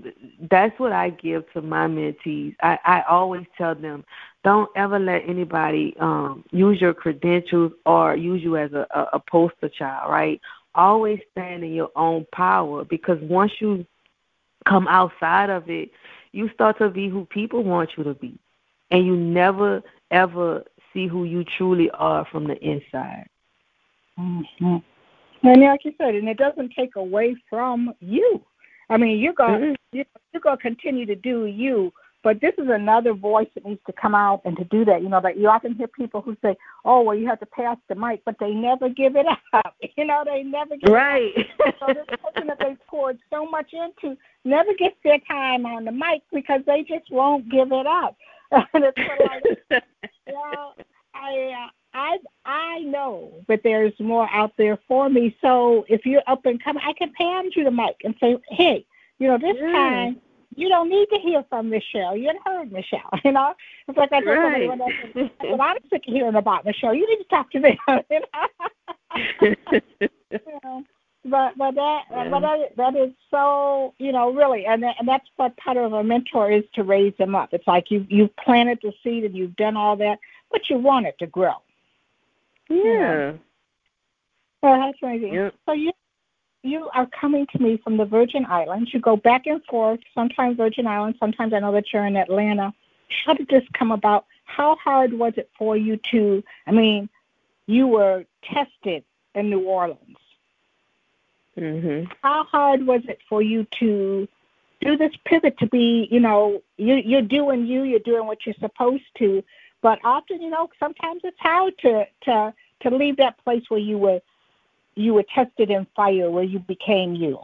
that's what I give to my mentees. I, I always tell them, don't ever let anybody um, use your credentials or use you as a, a, a poster child, right? Always stand in your own power because once you come outside of it, you start to be who people want you to be. And you never, ever see who you truly are from the inside. Mm-hmm. And like you said, and it doesn't take away from you. I mean, you're going mm-hmm. you're to continue to do you, but this is another voice that needs to come out and to do that. You know, that you often hear people who say, "Oh, well, you have to pass the mic," but they never give it up. You know, they never give right. It up. so this person that they poured so much into never gets their time on the mic because they just won't give it up. and it's like, well, I. Uh, I I know that there's more out there for me. So if you're up and coming, I can hand you the mic and say, hey, you know, this yeah. time you don't need to hear from Michelle. You have heard Michelle. You know, it's like I told right. I said, I'm sick of hearing about Michelle. You need to talk to me. you know? But but that yeah. but that that is so you know really and that, and that's what part of a mentor is to raise them up. It's like you you've planted the seed and you've done all that, but you want it to grow. Yeah. Well, that's amazing. Yep. So you you are coming to me from the Virgin Islands. You go back and forth, sometimes Virgin Islands, sometimes I know that you're in Atlanta. How did this come about? How hard was it for you to I mean, you were tested in New Orleans. Mhm. How hard was it for you to do this pivot to be, you know, you you're doing you, you're doing what you're supposed to, but often, you know, sometimes it's hard to to to leave that place where you were you were tested in fire, where you became you.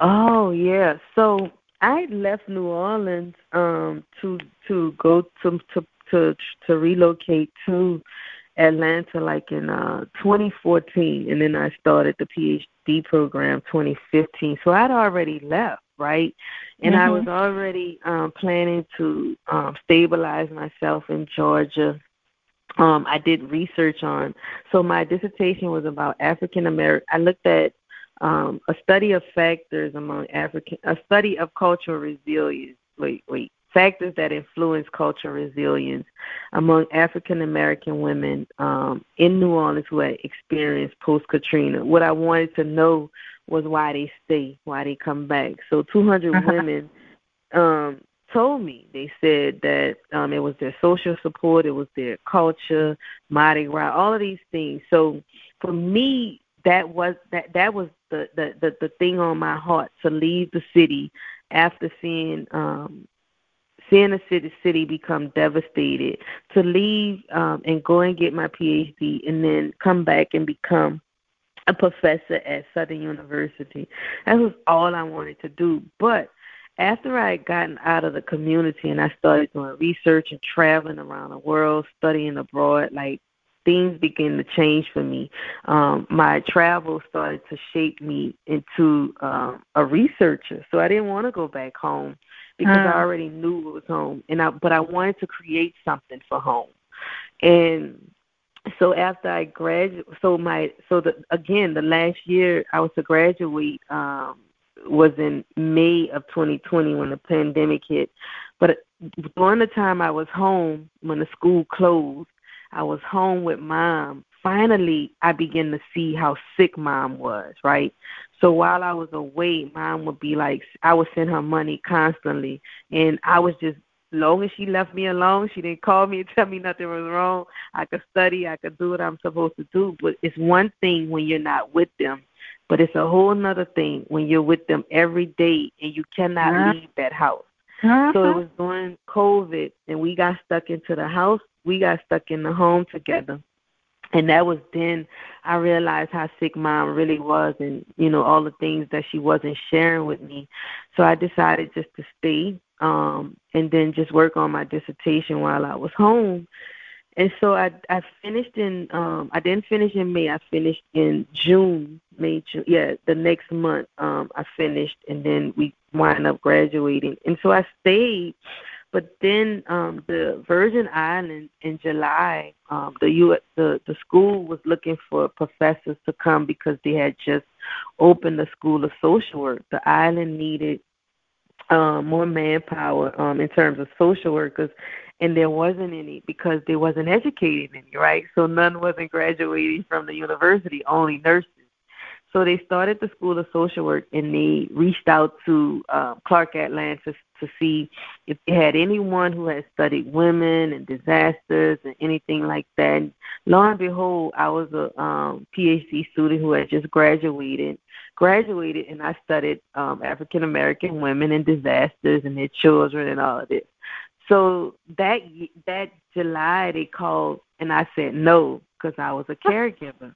Oh yeah. So I left New Orleans um to to go to to to to relocate to Atlanta like in uh 2014 and then I started the PhD program 2015. So I'd already left right? And mm-hmm. I was already um, planning to um, stabilize myself in Georgia. Um, I did research on, so my dissertation was about African American. I looked at um, a study of factors among African, a study of cultural resilience. Wait, wait, factors that influence cultural resilience among African American women um, in New Orleans who had experienced post Katrina. What I wanted to know was why they stay, why they come back. So 200 uh-huh. women um, told me. They said that um, it was their social support, it was their culture, Mardi Gras, all of these things. So for me, that was that that was the the the, the thing on my heart to leave the city after seeing um seeing the city city become devastated to leave um and go and get my phd and then come back and become a professor at Southern University. That was all I wanted to do. But after I had gotten out of the community and I started doing research and traveling around the world, studying abroad, like things began to change for me. Um, my travel started to shape me into um, a researcher. So I didn't want to go back home because I already knew it was home, and I but I wanted to create something for home. And so after I graduated, so my so the again the last year I was to graduate um, was in May of 2020 when the pandemic hit. But during the time I was home when the school closed, I was home with mom. Finally, I began to see how sick mom was, right? So while I was away, mom would be like, I would send her money constantly, and I was just long as she left me alone, she didn't call me and tell me nothing was wrong. I could study, I could do what I'm supposed to do. But it's one thing when you're not with them, but it's a whole another thing when you're with them every day and you cannot uh-huh. leave that house. Uh-huh. So it was during COVID, and we got stuck into the house we got stuck in the home together and that was then I realized how sick mom really was and you know all the things that she wasn't sharing with me. So I decided just to stay um and then just work on my dissertation while I was home. And so I I finished in um I didn't finish in May. I finished in June, May June. Yeah, the next month um I finished and then we wind up graduating. And so I stayed but then um, the Virgin Islands in July, um, the U the the school was looking for professors to come because they had just opened the school of social work. The island needed um, more manpower um, in terms of social workers, and there wasn't any because they wasn't educating any, right? So none wasn't graduating from the university, only nurses. So they started the School of Social Work and they reached out to um, Clark Atlanta to, to see if they had anyone who had studied women and disasters and anything like that. And lo and behold, I was a um, PhD student who had just graduated, graduated, and I studied um, African American women and disasters and their children and all of this. So that that July they called and I said no because I was a caregiver.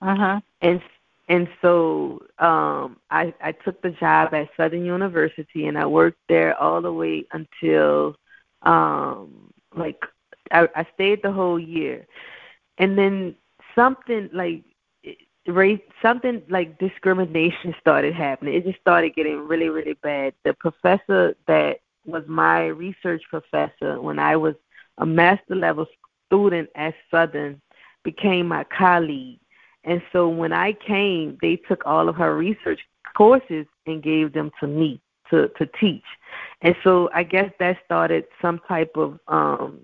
Uh huh. And and so um I I took the job at Southern University and I worked there all the way until um like I, I stayed the whole year. And then something like race something like discrimination started happening. It just started getting really, really bad. The professor that was my research professor when I was a master level student at Southern became my colleague and so when I came, they took all of her research courses and gave them to me to to teach. And so I guess that started some type of um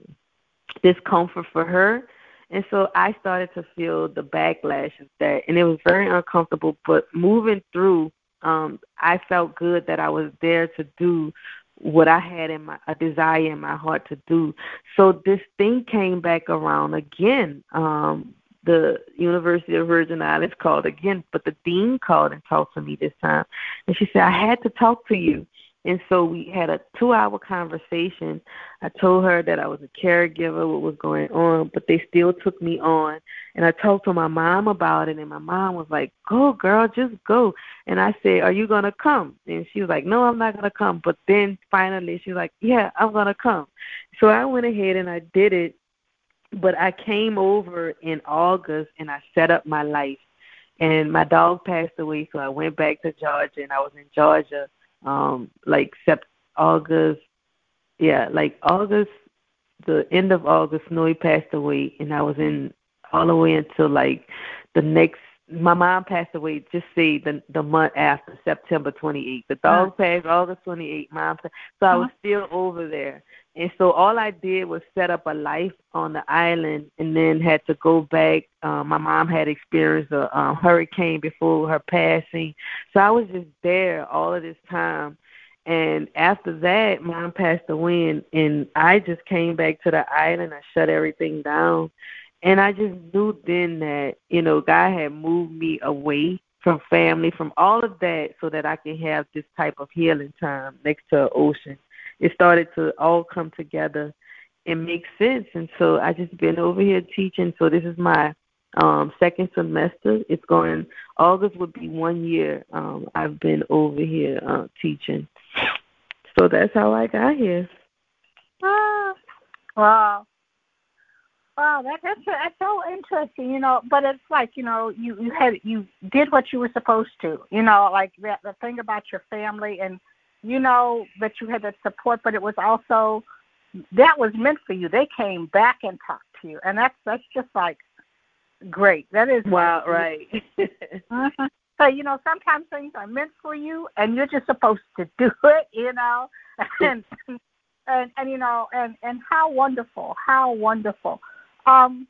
discomfort for her. And so I started to feel the backlash of that and it was very uncomfortable, but moving through um I felt good that I was there to do what I had in my a desire in my heart to do. So this thing came back around again. Um the University of Virgin Islands called again, but the dean called and talked to me this time. And she said, I had to talk to you. And so we had a two hour conversation. I told her that I was a caregiver, what was going on, but they still took me on. And I talked to my mom about it, and my mom was like, Go, girl, just go. And I said, Are you going to come? And she was like, No, I'm not going to come. But then finally, she was like, Yeah, I'm going to come. So I went ahead and I did it but I came over in August and I set up my life. And my dog passed away, so I went back to Georgia, and I was in Georgia, um, like sept August, yeah, like August, the end of August, Snowy passed away, and I was in all the way until like the next. My mom passed away. Just say the the month after September 28th. The dog uh-huh. passed August 28th. Mom, passed, so I was uh-huh. still over there. And so all I did was set up a life on the island and then had to go back. Um, my mom had experienced a um, hurricane before her passing. So I was just there all of this time. And after that, mom passed away, and, and I just came back to the island. I shut everything down. And I just knew then that, you know, God had moved me away from family, from all of that, so that I can have this type of healing time next to an ocean it started to all come together and make sense. And so I just been over here teaching. So this is my um second semester. It's going August would be one year. Um I've been over here uh teaching. So that's how I got here. Ah, wow. Wow, that, that's that's so interesting, you know. But it's like you know, you you had you did what you were supposed to, you know, like that the thing about your family and you know that you had that support, but it was also that was meant for you. They came back and talked to you, and that's that's just like great. That is wow, right? uh-huh. So you know, sometimes things are meant for you, and you're just supposed to do it. You know, and and and you know, and and how wonderful, how wonderful. Um,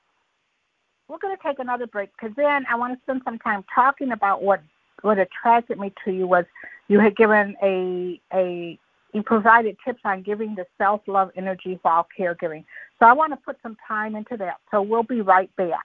we're going to take another break because then I want to spend some time talking about what what attracted me to you was you had given a a you provided tips on giving the self love energy while caregiving. So I want to put some time into that. So we'll be right back.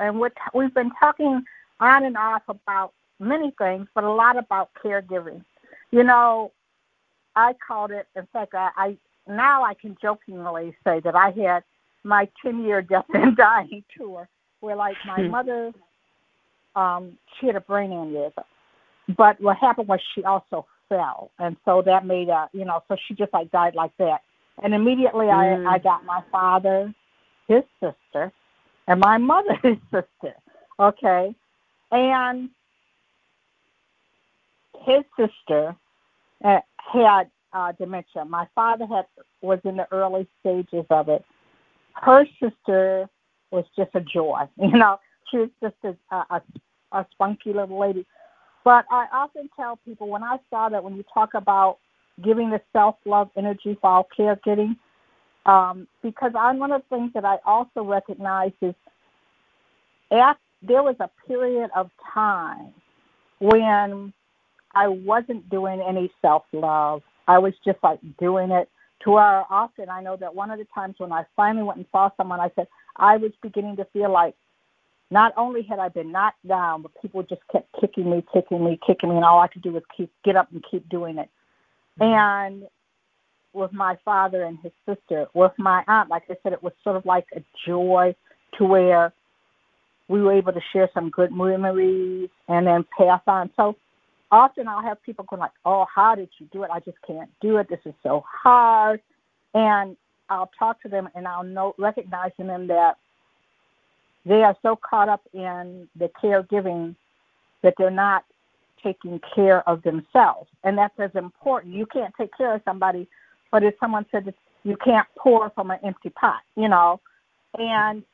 And we're t- we've been talking on and off about many things, but a lot about caregiving. You know, I called it. In fact, I, I now I can jokingly say that I had my 10 year death and dying tour, where like my Hmm. mother, um, she had a brain aneurysm, but what happened was she also fell, and so that made a you know, so she just like died like that. And immediately Mm. I I got my father, his sister, and my mother's sister. Okay, and his sister uh, had uh, dementia. My father had was in the early stages of it. Her sister was just a joy. You know, she was just a, a, a spunky little lady. But I often tell people when I saw that when you talk about giving the self love energy for our caregiving, um, because I'm one of the things that I also recognize is at, there was a period of time when I wasn't doing any self love. I was just like doing it to where often I know that one of the times when I finally went and saw someone, I said I was beginning to feel like not only had I been knocked down, but people just kept kicking me, kicking me, kicking me, and all I could do was keep get up and keep doing it. And with my father and his sister, with my aunt, like I said, it was sort of like a joy to where we were able to share some good memories and then pass on. So often I'll have people going like, "Oh, how did you do it? I just can't do it. This is so hard." And I'll talk to them and I'll know recognizing them that they are so caught up in the caregiving that they're not taking care of themselves, and that's as important. You can't take care of somebody, but if someone said that you can't pour from an empty pot, you know, and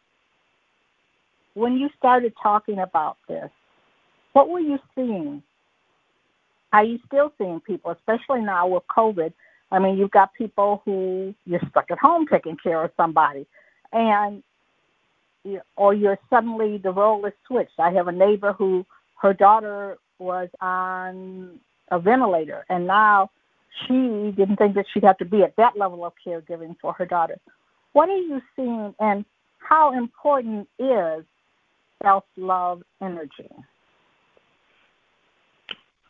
when you started talking about this, what were you seeing? Are you still seeing people, especially now with COVID? I mean, you've got people who you're stuck at home taking care of somebody, and or you're suddenly the role is switched. I have a neighbor who her daughter was on a ventilator, and now she didn't think that she'd have to be at that level of caregiving for her daughter. What are you seeing, and how important is self love energy?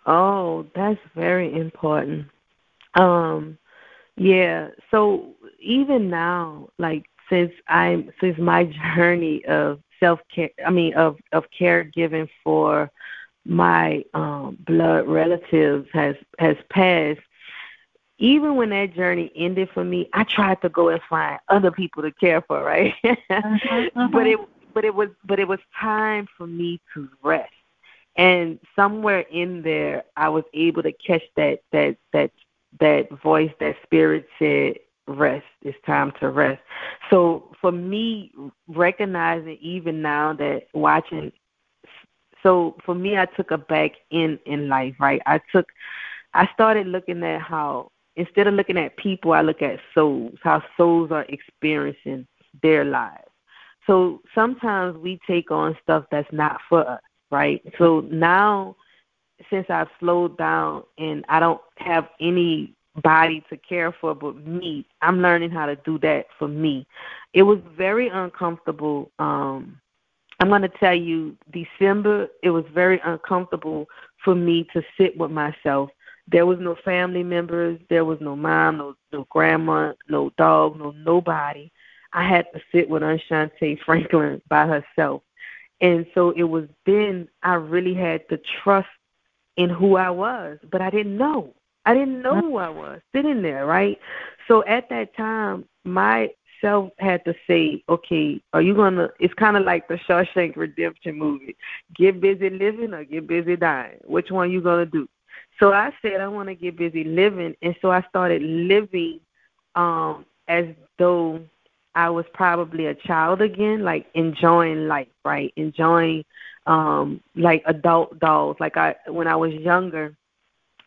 Oh, that's very important. Um, yeah. So even now, like since I'm since my journey of self care, I mean of of caregiving for my um blood relatives has has passed. Even when that journey ended for me, I tried to go and find other people to care for, right? mhm. But it but it was but it was time for me to rest and somewhere in there i was able to catch that that that that voice that spirit said rest it's time to rest so for me recognizing even now that watching so for me i took a back in in life right i took i started looking at how instead of looking at people i look at souls how souls are experiencing their lives so sometimes we take on stuff that's not for us right? So now, since I've slowed down and I don't have anybody to care for but me, I'm learning how to do that for me. It was very uncomfortable. Um, I'm going to tell you, December, it was very uncomfortable for me to sit with myself. There was no family members, there was no mom, no no grandma, no dog, no nobody. I had to sit with Enchante Franklin by herself. And so it was then I really had to trust in who I was, but I didn't know. I didn't know who I was sitting there, right? So at that time, my myself had to say, okay, are you gonna? It's kind of like the Shawshank Redemption movie: get busy living or get busy dying. Which one you gonna do? So I said I want to get busy living, and so I started living um as though I was probably a child again, like enjoying life, right? Enjoying um like adult dolls. Like I when I was younger,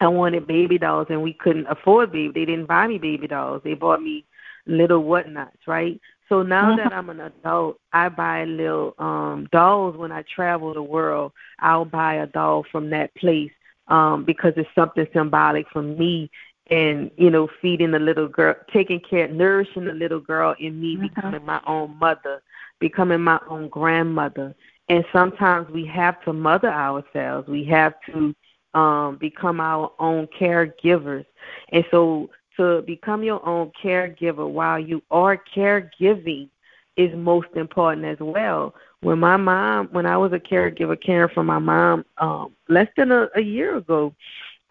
I wanted baby dolls and we couldn't afford baby. They didn't buy me baby dolls. They bought me little whatnots, right? So now mm-hmm. that I'm an adult, I buy little um dolls when I travel the world. I'll buy a doll from that place um because it's something symbolic for me and you know feeding the little girl taking care nourishing the little girl in me mm-hmm. becoming my own mother becoming my own grandmother. And sometimes we have to mother ourselves. We have to um become our own caregivers. And so to become your own caregiver while you are caregiving is most important as well when my mom when i was a caregiver caring for my mom um less than a, a year ago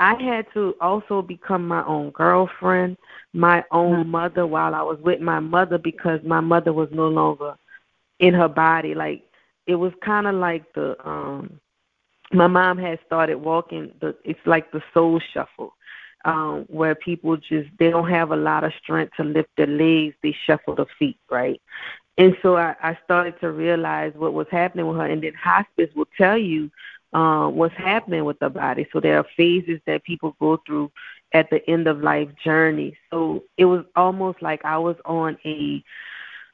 I had to also become my own girlfriend, my own mm-hmm. mother while I was with my mother because my mother was no longer in her body. Like it was kind of like the um my mom had started walking the it's like the soul shuffle um where people just they don't have a lot of strength to lift their legs they shuffle their feet right and so i i started to realize what was happening with her and then hospice will tell you uh, what's happening with the body. So there are phases that people go through at the end of life journey. So it was almost like I was on a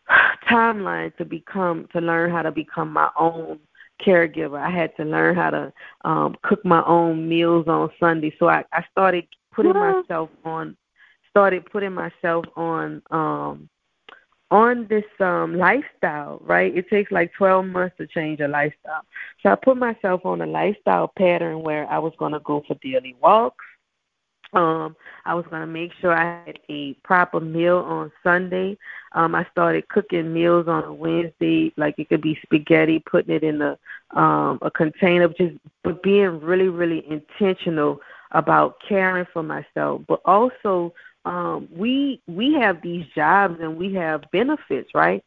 timeline to become to learn how to become my own caregiver. I had to learn how to um cook my own meals on Sunday. So I, I started putting myself on started putting myself on um on this um lifestyle, right? It takes like 12 months to change a lifestyle. So I put myself on a lifestyle pattern where I was going to go for daily walks. Um, I was going to make sure I had a proper meal on Sunday. Um, I started cooking meals on a Wednesday, like it could be spaghetti, putting it in a um, a container, just but being really, really intentional about caring for myself, but also um, we we have these jobs and we have benefits, right?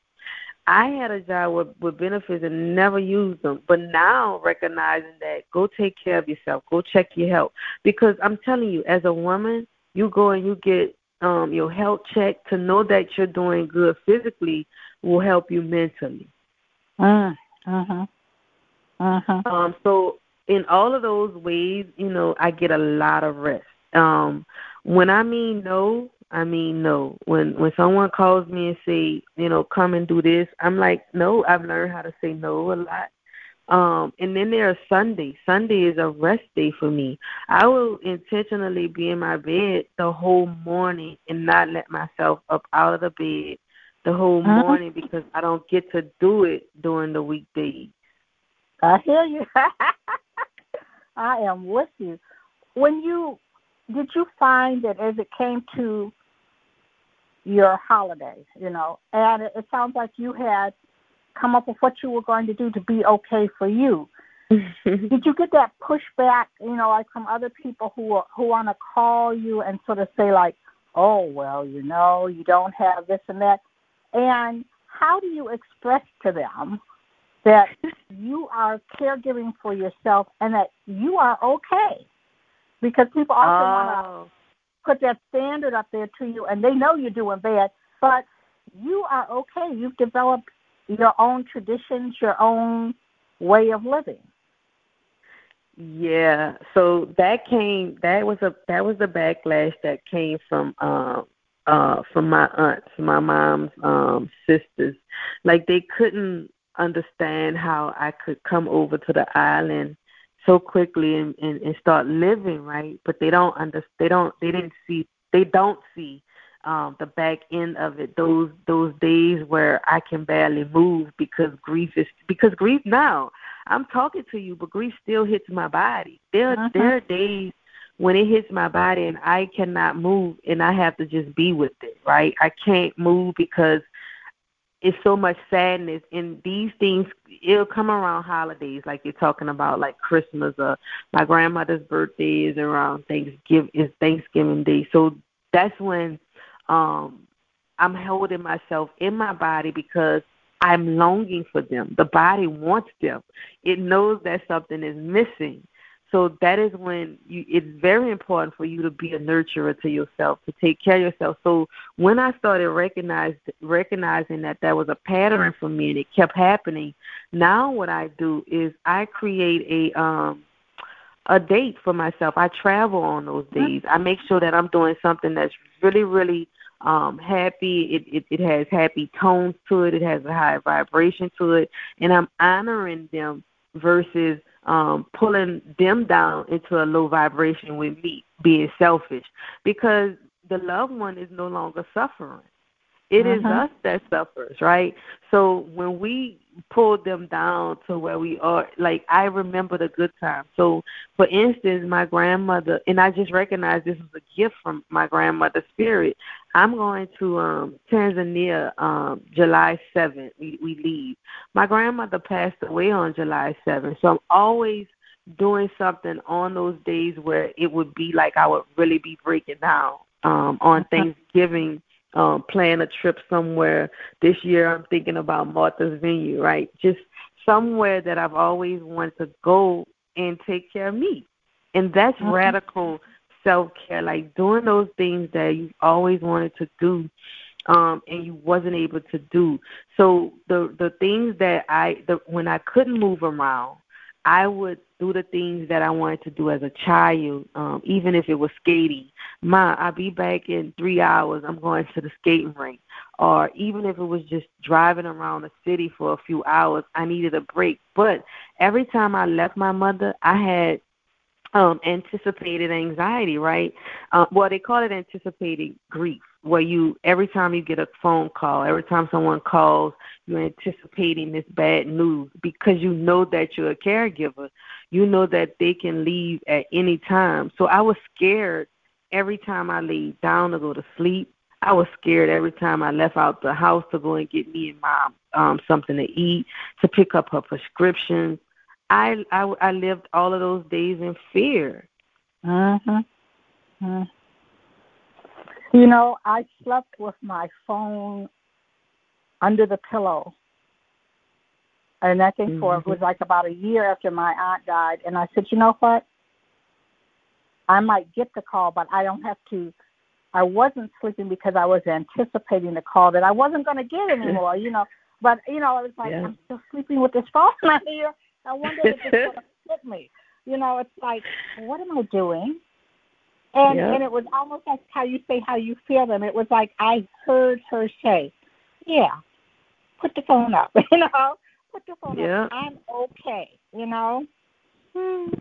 I had a job with, with benefits and never used them, but now recognizing that, go take care of yourself, go check your health, because I'm telling you, as a woman, you go and you get um, your health checked to know that you're doing good physically will help you mentally. Uh huh. Uh huh. Um. So in all of those ways, you know, I get a lot of rest. Um when I mean no, I mean no. When when someone calls me and say, you know, come and do this, I'm like, no, I've learned how to say no a lot. Um, and then there are Sundays. Sunday is a rest day for me. I will intentionally be in my bed the whole morning and not let myself up out of the bed the whole uh-huh. morning because I don't get to do it during the weekdays. I hear you. I am with you. When you did you find that as it came to your holidays, you know, and it, it sounds like you had come up with what you were going to do to be okay for you. did you get that pushback, you know, like from other people who are, who want to call you and sort of say like, "Oh, well, you know, you don't have this and that," and how do you express to them that you are caregiving for yourself and that you are okay? Because people also oh. want to put that standard up there to you, and they know you're doing bad, but you are okay. You've developed your own traditions, your own way of living. Yeah, so that came. That was a that was the backlash that came from um uh from my aunts, my mom's um sisters. Like they couldn't understand how I could come over to the island so quickly and, and, and start living right? But they don't understand they don't they didn't see they don't see um the back end of it. Those those days where i can barely move because grief is because grief now i'm talking to you but grief still hits my body. There uh-huh. there are days when it hits my body and i cannot move and i have to just be with it right? I can't move because it's so much sadness and these things it'll come around holidays like you're talking about like christmas or my grandmother's birthday is around thanksgiving is thanksgiving day so that's when um I'm holding myself in my body because I'm longing for them. The body wants them. It knows that something is missing. So that is when you, it's very important for you to be a nurturer to yourself, to take care of yourself. So when I started recognize, recognizing that that was a pattern for me and it kept happening, now what I do is I create a um a date for myself. I travel on those days. I make sure that I'm doing something that's really, really um happy. It, it it has happy tones to it. It has a high vibration to it, and I'm honoring them versus um, pulling them down into a low vibration with me being selfish because the loved one is no longer suffering. It uh-huh. is us that suffers, right? So when we pull them down to where we are, like I remember the good times. So, for instance, my grandmother, and I just recognize this was a gift from my grandmother's spirit. I'm going to um Tanzania um July 7th. We we leave. My grandmother passed away on July 7th, so I'm always doing something on those days where it would be like I would really be breaking down um on uh-huh. Thanksgiving um, plan a trip somewhere. This year, I'm thinking about Martha's Vineyard, right? Just somewhere that I've always wanted to go and take care of me. And that's mm-hmm. radical self care, like doing those things that you always wanted to do um and you wasn't able to do. So the the things that I the when I couldn't move around, I would do the things that I wanted to do as a child, um, even if it was skating. Ma, I'll be back in three hours. I'm going to the skating rink. Or even if it was just driving around the city for a few hours, I needed a break. But every time I left my mother, I had um anticipated anxiety, right? Uh, well, they call it anticipated grief, where you every time you get a phone call, every time someone calls, you're anticipating this bad news because you know that you're a caregiver. You know that they can leave at any time. So I was scared every time I laid down to go to sleep. I was scared every time I left out the house to go and get me and mom um something to eat, to pick up her prescriptions. I I I lived all of those days in fear. Mhm. Mhm. You know, I slept with my phone under the pillow. And that thing for mm-hmm. it was like about a year after my aunt died. And I said, you know what? I might get the call, but I don't have to. I wasn't sleeping because I was anticipating the call that I wasn't going to get anymore, you know. But, you know, it was like, yeah. I'm still sleeping with this phone out here. I wonder if it's going to hit me. You know, it's like, what am I doing? And and it was almost like how you say how you feel them. It was like I heard her say, "Yeah, put the phone up. you know, put the phone yeah. up. I'm okay. You know. Hmm.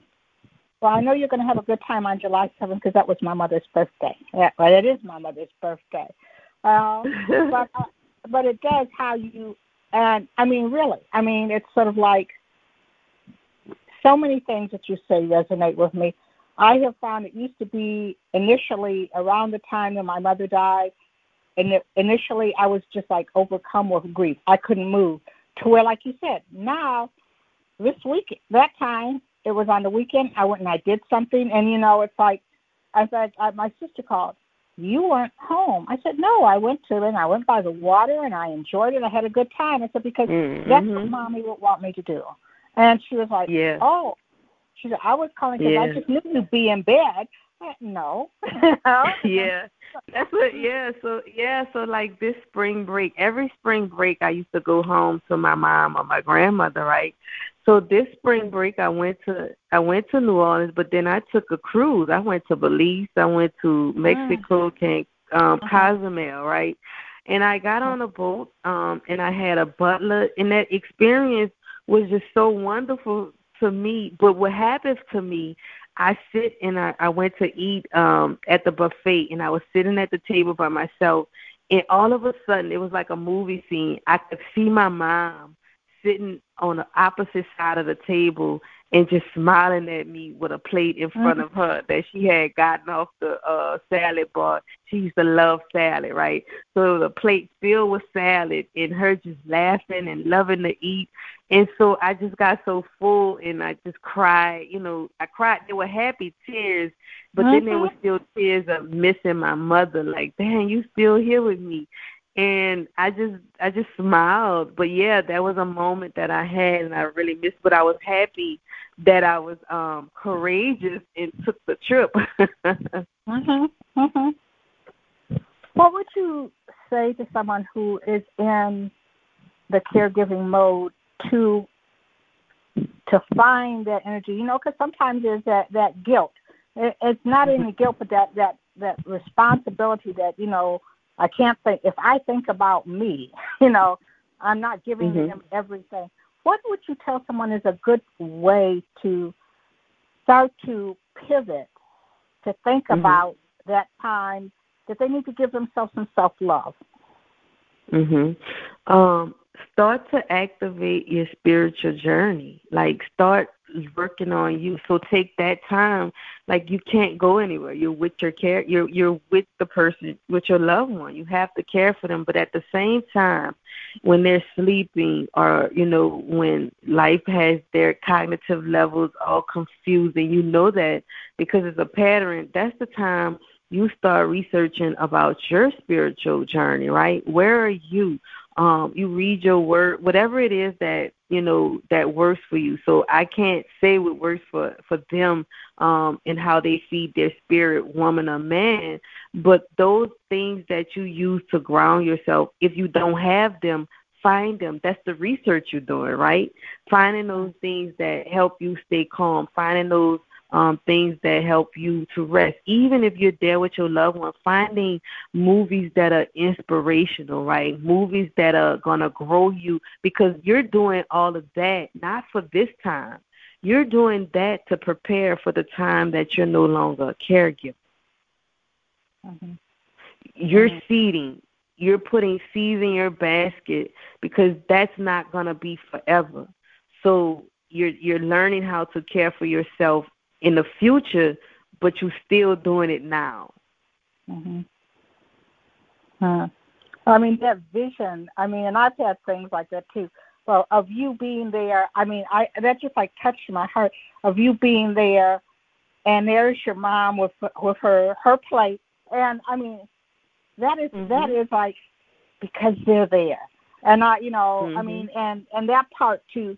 Well, I know you're going to have a good time on July 7th because that was my mother's birthday. Yeah, well, it is my mother's birthday. Uh, but uh, but it does how you and I mean really. I mean it's sort of like so many things that you say resonate with me. I have found it used to be initially around the time that my mother died and initially I was just like overcome with grief. I couldn't move to where, like you said, now this week, that time it was on the weekend. I went and I did something, and you know, it's like I said, I, my sister called. You weren't home. I said, no, I went to and I went by the water and I enjoyed it. I had a good time. I said, because mm-hmm. that's what mommy would want me to do. And she was like, yeah. oh. She said, I was calling because yeah. I just knew you'd be in bed. No. yeah. That's what yeah, so yeah, so like this spring break, every spring break I used to go home to my mom or my grandmother, right? So this spring break I went to I went to New Orleans, but then I took a cruise. I went to Belize, I went to Mexico, mm. Can um uh-huh. Cozumel, right? And I got on a boat, um, and I had a butler and that experience was just so wonderful to me. But what happens to me, I sit and I, I went to eat um at the buffet and I was sitting at the table by myself and all of a sudden it was like a movie scene. I could see my mom sitting on the opposite side of the table and just smiling at me with a plate in front of her that she had gotten off the uh salad bar. She used to love salad, right? So the plate filled with salad and her just laughing and loving to eat. And so I just got so full and I just cried, you know, I cried there were happy tears, but mm-hmm. then there were still tears of missing my mother, like, damn, you still here with me. And I just I just smiled. But yeah, that was a moment that I had and I really missed but I was happy that I was um courageous and took the trip. mhm. Mhm. What would you say to someone who is in the caregiving mode to to find that energy? You know, because sometimes there's that that guilt. It, it's not any guilt, but that that that responsibility that you know I can't think. If I think about me, you know, I'm not giving mm-hmm. them everything. What would you tell someone is a good way to start to pivot to think mm-hmm. about that time that they need to give themselves some self love? Mhm. Um, start to activate your spiritual journey. Like start working on you. So take that time. Like you can't go anywhere. You're with your care. You're you're with the person, with your loved one. You have to care for them. But at the same time, when they're sleeping, or you know, when life has their cognitive levels all confused, and you know that because it's a pattern. That's the time you start researching about your spiritual journey, right? Where are you? Um, you read your word, whatever it is that you know that works for you. So I can't say what works for for them um, and how they feed their spirit, woman or man. But those things that you use to ground yourself, if you don't have them, find them. That's the research you're doing, right? Finding those things that help you stay calm, finding those um, things that help you to rest. Even if you're there with your loved one, finding movies that are inspirational, right? Movies that are going to grow you because you're doing all of that not for this time. You're doing that to prepare for the time that you're no longer a caregiver. Mm-hmm. You're mm-hmm. seeding. You're putting seeds in your basket because that's not going to be forever. So you're you're learning how to care for yourself in the future, but you're still doing it now. Mhm. Huh. I mean that vision. I mean, and I've had things like that too. Well, of you being there. I mean, I that just like touched my heart. Of you being there, and there's your mom with with her her plate, and I mean, that is, mm-hmm. that is like because they're there, and I, you know, mm-hmm. I mean, and and that part too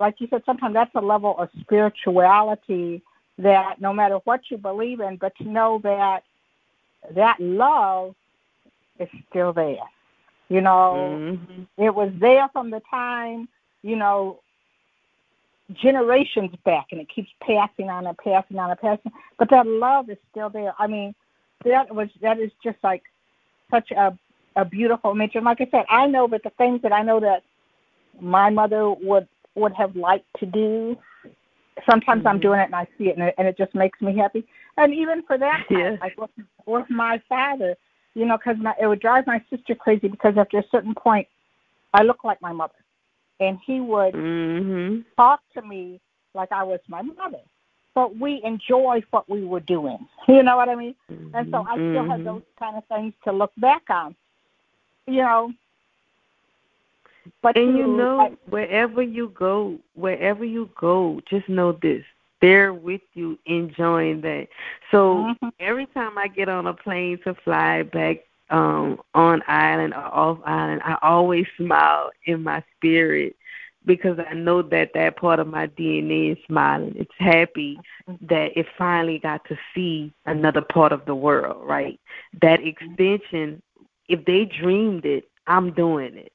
like you said, sometimes that's a level of spirituality that no matter what you believe in, but to know that that love is still there. You know, mm-hmm. it was there from the time, you know, generations back, and it keeps passing on and passing on and passing. But that love is still there. I mean, that was that is just like such a a beautiful image. And like I said, I know that the things that I know that my mother would would have liked to do. Sometimes mm-hmm. I'm doing it and I see it and, it and it just makes me happy. And even for that, yeah. like with, with my father, you know, because it would drive my sister crazy because after a certain point, I look like my mother, and he would mm-hmm. talk to me like I was my mother. But we enjoyed what we were doing. You know what I mean? Mm-hmm. And so I still have mm-hmm. those kind of things to look back on. You know, but and you know, wherever you go, wherever you go, just know this: they're with you, enjoying that. So mm-hmm. every time I get on a plane to fly back um on island or off island, I always smile in my spirit because I know that that part of my DNA is smiling. It's happy that it finally got to see another part of the world, right? That extension, if they dreamed it, I'm doing it.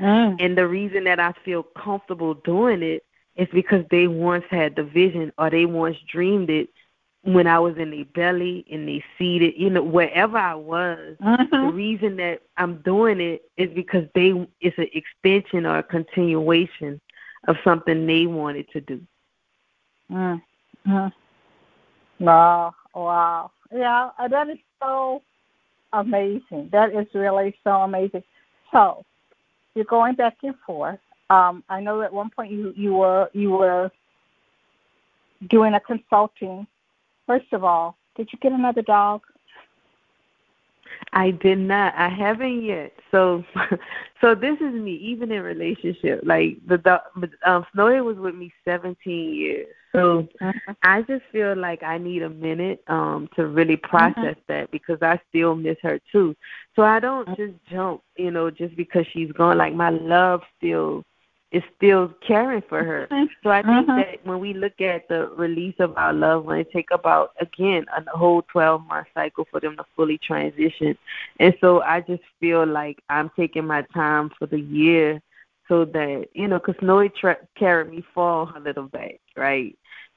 Mm. And the reason that I feel comfortable doing it is because they once had the vision or they once dreamed it when I was in their belly and they seated, you know, wherever I was. Mm-hmm. The reason that I'm doing it is because they it's an extension or a continuation of something they wanted to do. Mm-hmm. Wow, wow. Yeah, that is so amazing. That is really so amazing. So, you're going back and forth. Um, I know at one point you, you were you were doing a consulting. First of all, did you get another dog? I did not. I haven't yet. So, so this is me. Even in relationship, like the dog, um, Snowy was with me 17 years. So mm-hmm. I just feel like I need a minute um to really process mm-hmm. that because I still miss her too. So I don't mm-hmm. just jump, you know, just because she's gone. Like my love still is still caring for her. So I think mm-hmm. that when we look at the release of our loved one, it take about again a whole twelve month cycle for them to fully transition. And so I just feel like I'm taking my time for the year so that you know, because Noe tra- carried me for a little bit, right?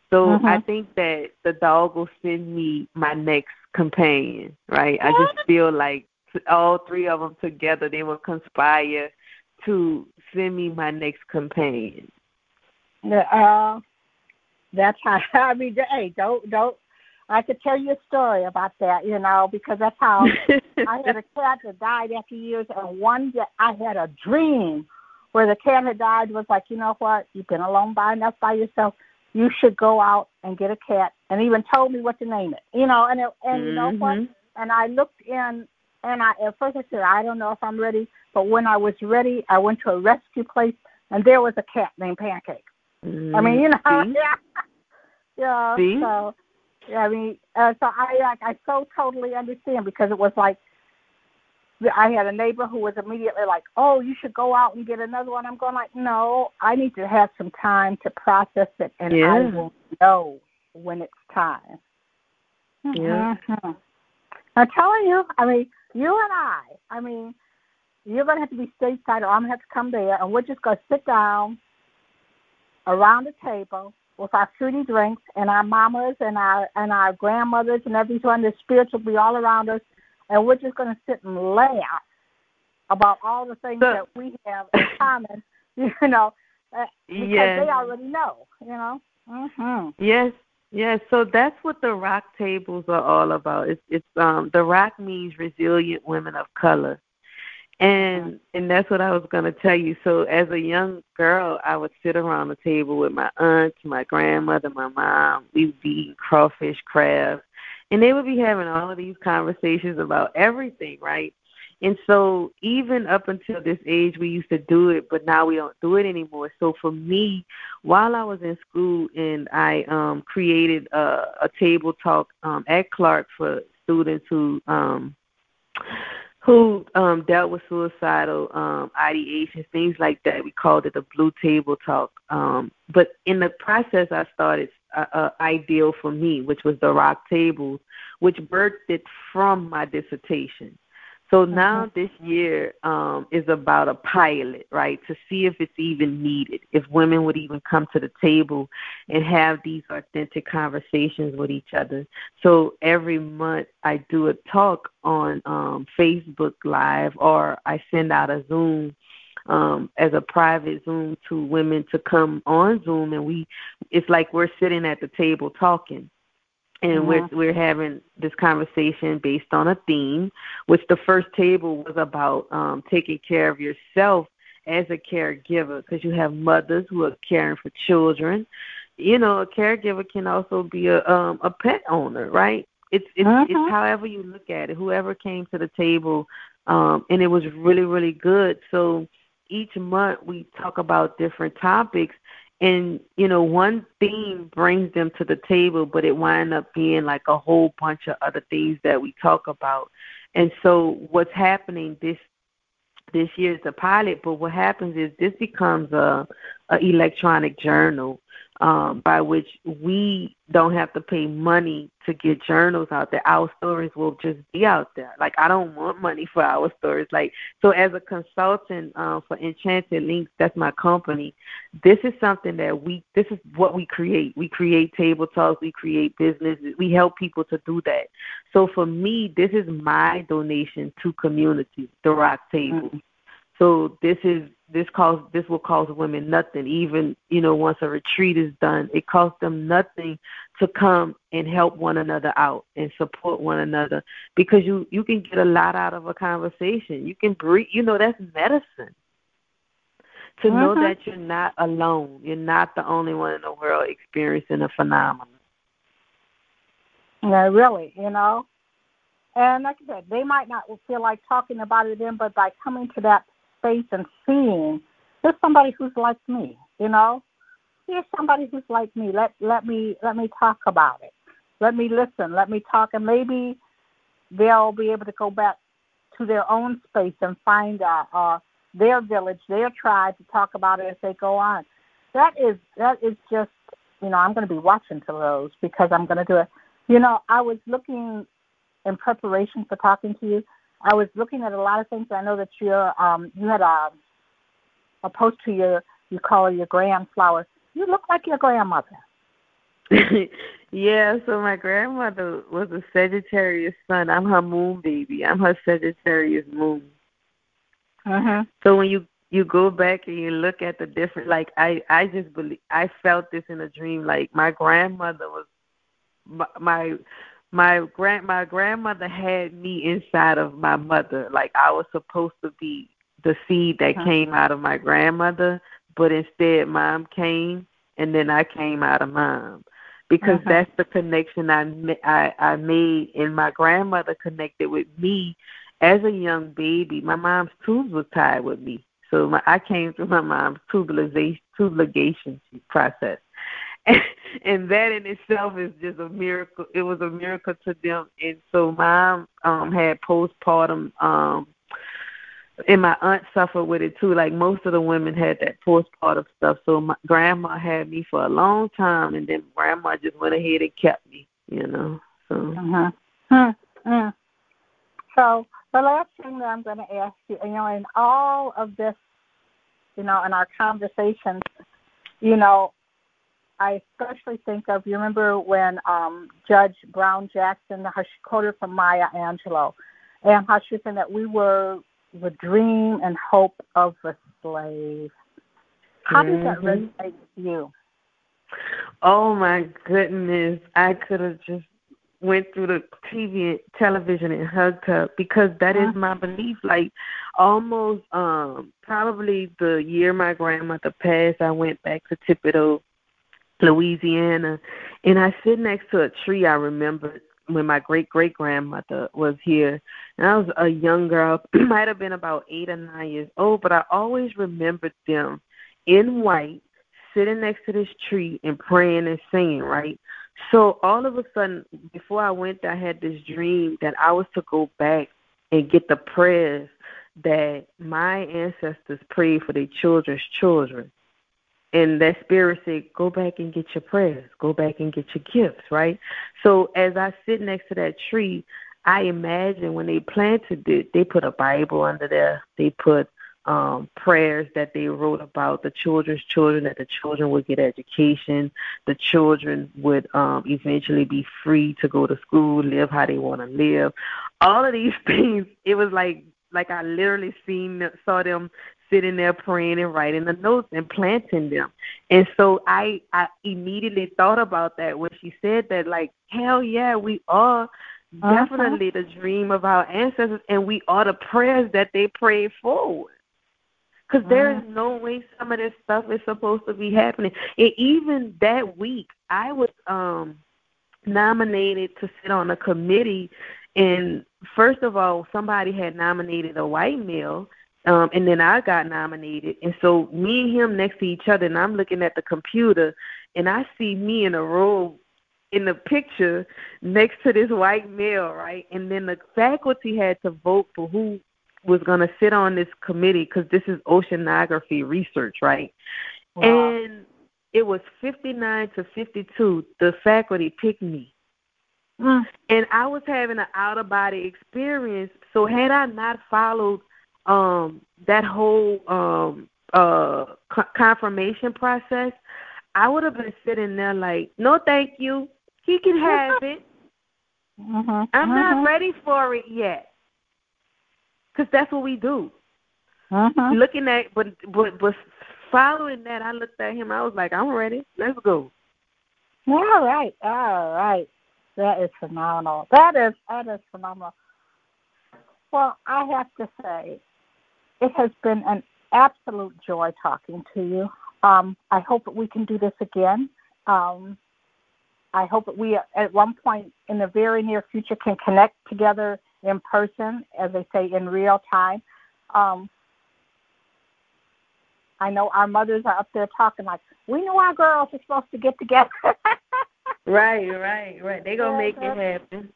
So mm-hmm. I think that the dog will send me my next companion, right? I just feel like all three of them together, they will conspire to send me my next companion. Uh, that's how. I mean, hey, don't don't. I could tell you a story about that, you know, because that's how I had a cat that died after years, and one day I had a dream where the cat had died was like, you know what, you've been alone by enough by yourself. You should go out and get a cat, and even told me what to name it, you know. And it, and mm-hmm. you know what? Mm-hmm. And I looked in, and I at first I said, I don't know if I'm ready, but when I was ready, I went to a rescue place, and there was a cat named Pancake. Mm-hmm. I mean, you know, yeah, yeah. See? So, yeah, I mean, uh, so I like I so totally understand because it was like I had a neighbor who was immediately like, "Oh, you should go out and get another one." I'm going like, "No, I need to have some time to process it, and yeah. I will know when it's time." Yeah. Mm-hmm. I'm telling you, I mean, you and I, I mean, you're gonna have to be stateside, or I'm gonna have to come there, and we're just gonna sit down around the table with our fruity drinks and our mamas and our and our grandmothers and everyone. The spirits will be all around us and we're just going to sit and laugh about all the things so, that we have in common, you know, uh, because yes. they already know, you know. Mm-hmm. Yes, yes. So that's what the rock tables are all about. It's it's um the rock means resilient women of color. And mm-hmm. and that's what I was gonna tell you. So as a young girl, I would sit around the table with my aunt, my grandmother, my mom. We would be eating crawfish, crab, and they would be having all of these conversations about everything, right? And so even up until this age, we used to do it, but now we don't do it anymore. So for me, while I was in school and I um, created a, a table talk um, at Clark for students who um, who um, dealt with suicidal um, ideation, things like that. We called it the Blue Table Talk. Um, but in the process, I started uh, uh, ideal for me, which was the rock tables, which birthed it from my dissertation. So mm-hmm. now this year um, is about a pilot, right, to see if it's even needed, if women would even come to the table and have these authentic conversations with each other. So every month I do a talk on um, Facebook Live or I send out a Zoom um, as a private Zoom to women to come on Zoom, and we it's like we're sitting at the table talking and mm-hmm. we're we're having this conversation based on a theme which the first table was about um taking care of yourself as a caregiver because you have mothers who are caring for children you know a caregiver can also be a um a pet owner right it's it's, mm-hmm. it's however you look at it whoever came to the table um and it was really really good so each month we talk about different topics and you know one theme brings them to the table but it winds up being like a whole bunch of other things that we talk about. And so what's happening this this year is a pilot but what happens is this becomes a, a electronic journal um, by which we don't have to pay money to get journals out there. Our stories will just be out there. Like I don't want money for our stories. Like so, as a consultant uh, for Enchanted Links, that's my company. This is something that we. This is what we create. We create table talks. We create businesses. We help people to do that. So for me, this is my donation to community, the Rock Table. Mm-hmm. So this is this cause this will cost women nothing. Even you know once a retreat is done, it costs them nothing to come and help one another out and support one another because you you can get a lot out of a conversation. You can breathe. You know that's medicine. To mm-hmm. know that you're not alone. You're not the only one in the world experiencing a phenomenon. Yeah, really, you know. And like I said, they might not feel like talking about it then, but by coming to that space and seeing there's somebody who's like me, you know, here's somebody who's like me. Let let me let me talk about it. Let me listen. Let me talk, and maybe they'll be able to go back to their own space and find uh, uh, their village, their tribe to talk about it as they go on. That is that is just you know I'm going to be watching for those because I'm going to do it. You know I was looking in preparation for talking to you. I was looking at a lot of things. I know that you're um, you had a a post to your you call her your grandflower. You look like your grandmother. yeah, so my grandmother was a Sagittarius sun. I'm her moon baby. I'm her Sagittarius moon. Uh-huh. So when you you go back and you look at the different like I I just believe I felt this in a dream like my grandmother was my my my grand my grandmother had me inside of my mother like I was supposed to be the seed that uh-huh. came out of my grandmother but instead mom came and then I came out of mom because uh-huh. that's the connection I, I I made and my grandmother connected with me as a young baby. My mom's tubes was tied with me, so my, I came through my mom's tubulization tubulation process. And, that in itself is just a miracle. It was a miracle to them. And so mom um had postpartum um and my aunt suffered with it too. Like most of the women had that postpartum stuff. So my grandma had me for a long time, and then grandma just went ahead and kept me. You know. So. Uh-huh. Huh. Uh. So the last thing that I'm going to ask you, you know, in all of this, you know, in our conversations, you know, I especially think of you remember when um Judge Brown Jackson, she quoted from Maya Angelou, and how she said that we were the dream and hope of a slave. How does that mm-hmm. resonate with you? Oh my goodness! I could have just went through the TV, television, and hugged her because that is my belief. Like almost, um, probably the year my grandmother passed, I went back to Thibodaux, Louisiana, and I sit next to a tree. I remember when my great great grandmother was here and I was a young girl, might have been about eight or nine years old, but I always remembered them in white, sitting next to this tree and praying and singing, right? So all of a sudden, before I went I had this dream that I was to go back and get the prayers that my ancestors prayed for their children's children and that spirit said, Go back and get your prayers, go back and get your gifts, right? So as I sit next to that tree, I imagine when they planted it, they put a Bible under there. They put um, prayers that they wrote about the children's children, that the children would get education, the children would um, eventually be free to go to school, live how they want to live. All of these things, it was like like I literally seen saw them sitting there praying and writing the notes and planting them. And so I I immediately thought about that when she said that like hell yeah, we are uh-huh. definitely the dream of our ancestors and we are the prayers that they prayed forward. Because there is uh-huh. no way some of this stuff is supposed to be happening. And even that week, I was um nominated to sit on a committee and first of all somebody had nominated a white male um, and then I got nominated. And so me and him next to each other, and I'm looking at the computer, and I see me in a row in the picture next to this white male, right? And then the faculty had to vote for who was going to sit on this committee because this is oceanography research, right? Wow. And it was 59 to 52. The faculty picked me. Mm. And I was having an out of body experience. So had I not followed um, that whole um, uh, confirmation process, I would have been sitting there like, no, thank you. He can have it. Mm-hmm. I'm mm-hmm. not ready for it yet. Because that's what we do. Mm-hmm. Looking at, but, but, but following that, I looked at him. I was like, I'm ready. Let's go. All right. All right. That is phenomenal. That is that is phenomenal. Well, I have to say, it has been an absolute joy talking to you. Um, I hope that we can do this again. Um, I hope that we, at one point in the very near future, can connect together in person, as they say, in real time. Um, I know our mothers are up there talking like, we know our girls are supposed to get together. right, right, right. They're going to make it happen.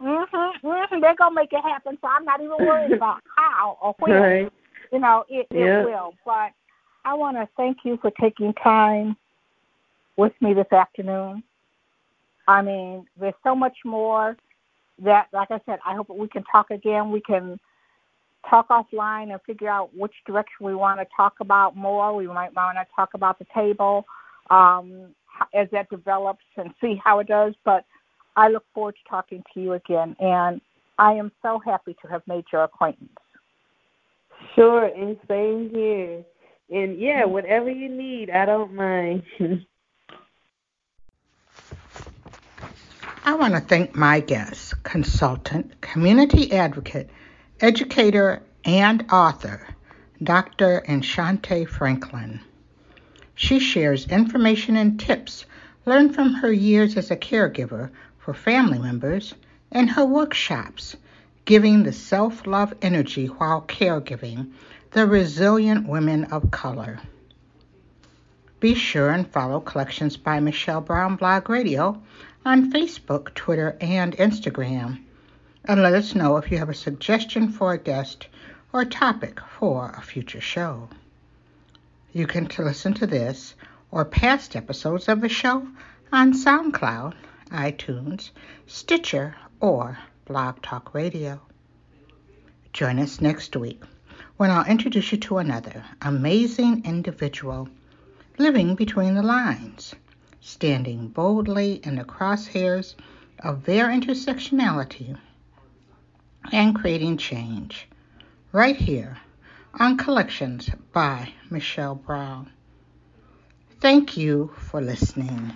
Mm-hmm, mm-hmm. They're going to make it happen, so I'm not even worried about how or when. Right. You know, it, it will. But I want to thank you for taking time with me this afternoon. I mean, there's so much more that, like I said, I hope we can talk again. We can talk offline and figure out which direction we want to talk about more. We might want to talk about the table um, as that develops and see how it does. But I look forward to talking to you again, and I am so happy to have made your acquaintance. Sure, and same here. And yeah, mm-hmm. whatever you need, I don't mind. I want to thank my guest, consultant, community advocate, educator, and author, Dr. Enchante Franklin. She shares information and tips learned from her years as a caregiver for family members and her workshops, giving the self love energy while caregiving the resilient women of color. Be sure and follow Collections by Michelle Brown Blog Radio on Facebook, Twitter, and Instagram. And let us know if you have a suggestion for a guest or topic for a future show. You can listen to this or past episodes of the show on SoundCloud, iTunes, Stitcher, or Blog Talk Radio. Join us next week when I'll introduce you to another amazing individual living between the lines standing boldly in the crosshairs of their intersectionality and creating change right here on Collections by Michelle Brown. Thank you for listening.